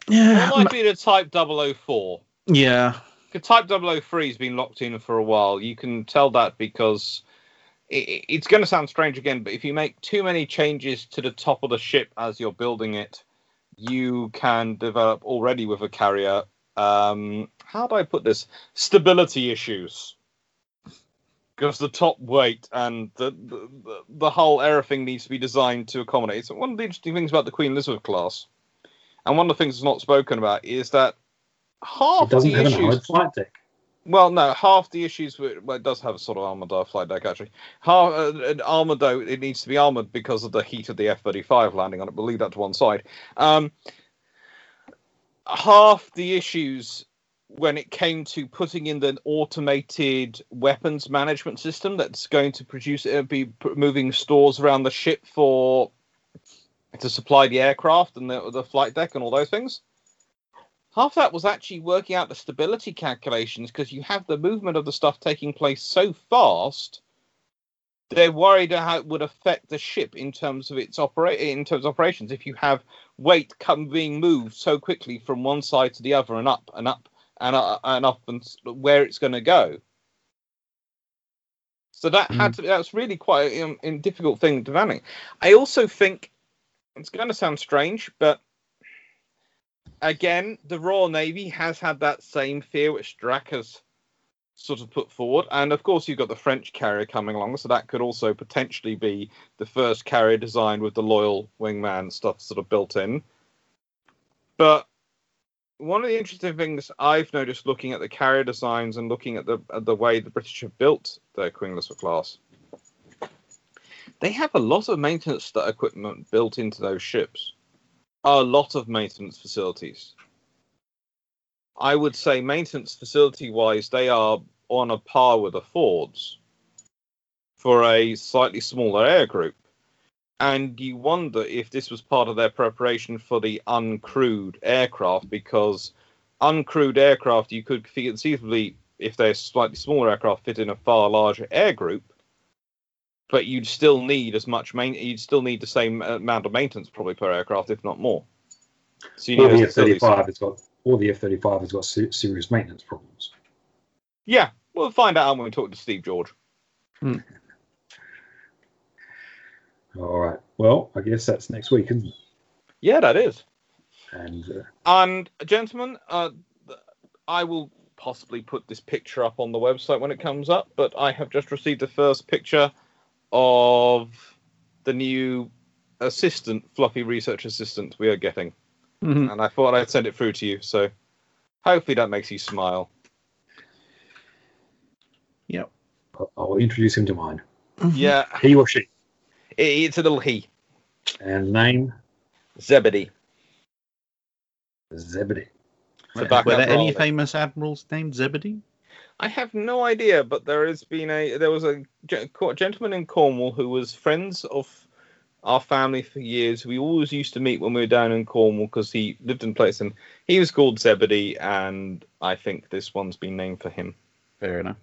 Yeah, it might be the Type 004? yeah The Type 003 has been locked in for a while. You can tell that because it, it's going to sound strange again, but if you make too many changes to the top of the ship as you're building it, you can develop already with a carrier. Um, how do I put this? Stability issues. Because the top weight and the, the, the, whole everything needs to be designed to accommodate. So one of the interesting things about the Queen Elizabeth class, and one of the things that's not spoken about, is that half It doesn't the have an issues. armored flight deck. Well, no, half the issues with well, it does have a sort of armored flight deck actually. Half uh, an armored though it needs to be armored because of the heat of the F thirty five landing on it. We'll leave that to one side. Um, half the issues when it came to putting in the automated weapons management system that's going to produce uh, be moving stores around the ship for to supply the aircraft and the, the flight deck and all those things half that was actually working out the stability calculations because you have the movement of the stuff taking place so fast they're worried how it would affect the ship in terms of its operate in terms of operations if you have weight come being moved so quickly from one side to the other and up and up and, uh, and up and where it's going to go. So that had to that's really quite a, um, a difficult thing to manage i also think it's going to sound strange but again, the Royal Navy has had that same fear which Drach has sort of put forward. And of course, you've got the French carrier coming along, so that could also potentially be the first carrier designed with the loyal wingman stuff sort of built in. But one of the interesting things I've noticed looking at the carrier designs and looking at the at the way the British have built their Queen Elizabeth class, they have a lot of maintenance equipment built into those ships a lot of maintenance facilities. I would say maintenance facility wise, they are on a par with the Fords for a slightly smaller air group. And you wonder if this was part of their preparation for the uncrewed aircraft, because uncrewed aircraft, you could conceivably, if they're slightly smaller aircraft, fit in a far larger air group. But you'd still need as much main. You'd still need the same amount of maintenance probably per aircraft, if not more. So you Or need the those facilities. F-35 has got, or the F-35 has got se- serious maintenance problems. Yeah, we'll find out when we talk to Steve George. All right. Well, I guess that's next week, isn't it? Yeah, that is. And uh, And gentlemen, uh, I will possibly put this picture up on the website when it comes up. But I have just received the first picture of the new assistant, fluffy research assistant we are getting, Mhm. and I thought I'd send it through to you. So hopefully that makes you smile. Yep. I'll- I'll introduce him to mine. Yeah, He or she. it's a little he, And name Zebedee. Zebedee. The Were there any famous admirals named Zebedee? I have no idea, but there has been a there was a gentleman in Cornwall who was friends of our family for years. We always used to meet when we were down in Cornwall because he lived in place, and he was called Zebedee, and I think this one's been named for him. Fair enough.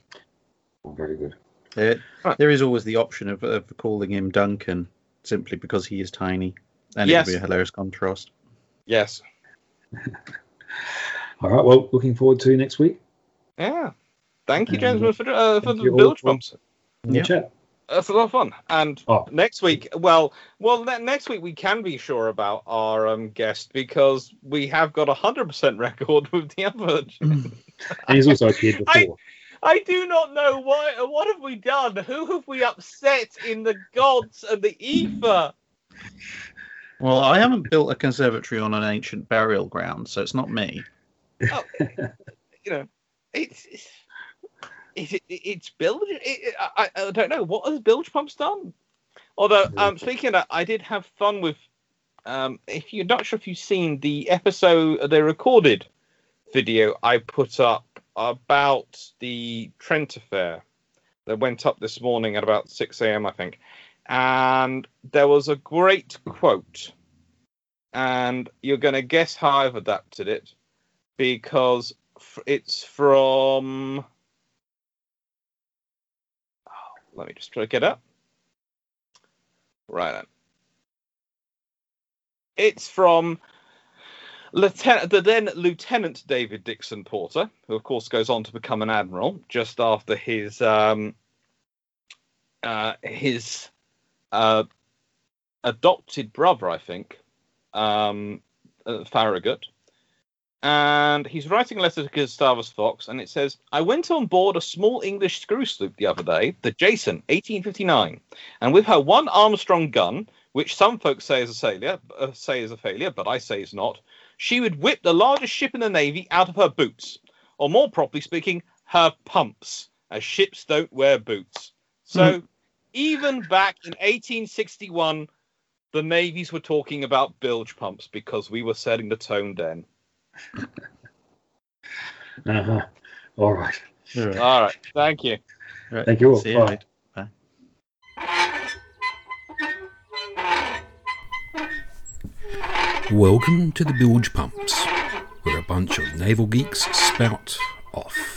Very good. There, Right. there is always the option of, of calling him Duncan simply because he is tiny, and Yes. it would be a hilarious contrast. Yes, All right. Well, looking forward to next week. Yeah. Thank you, And, gentlemen, for, uh, for the you all Bilgepumps. Yeah. chat. That's a lot of fun. And Oh. next week, well, well, ne- next week we can be sure about our um, guest because we have got a hundred percent record with the other. And he's also appeared I- before. I do not know what. What have we done? Who have we upset in the gods and the ether? Well, I haven't built a conservatory on an ancient burial ground, so it's not me. You know, it's. it's is it, it's bilge. It, I, I don't know what has bilge pumps done. Although, um, speaking of that, I did have fun with. Um, if you're not sure if you've seen the episode, the recorded video I put up about the Trent affair that went up this morning at about 6 a.m. I think, and there was a great quote, and you're going to guess how I've adapted it because it's from. Oh, let me just to get up. Right then. It's from Lieutenant, the then Lieutenant David Dixon Porter, who of course goes on to become an admiral just after his um, uh, his uh, adopted brother, I think, um, uh, Farragut. And he's writing a letter to Gustavus Fox, and it says, I went on board a small English screw sloop the other day, the Jason, 1859, and with her one Armstrong gun, which some folks say is a failure, uh, say is a failure, but I say is not, she would whip the largest ship in the Navy out of her boots, or more properly speaking, her pumps, as ships don't wear boots. So even back in 1861, the navies were talking about bilge pumps because we were setting the tone then. Uh-huh. All right. All right, thank you. Right. Thank you all. See you Bye. later. Bye. Welcome to the Bilgepumps, where a bunch of naval geeks spout off.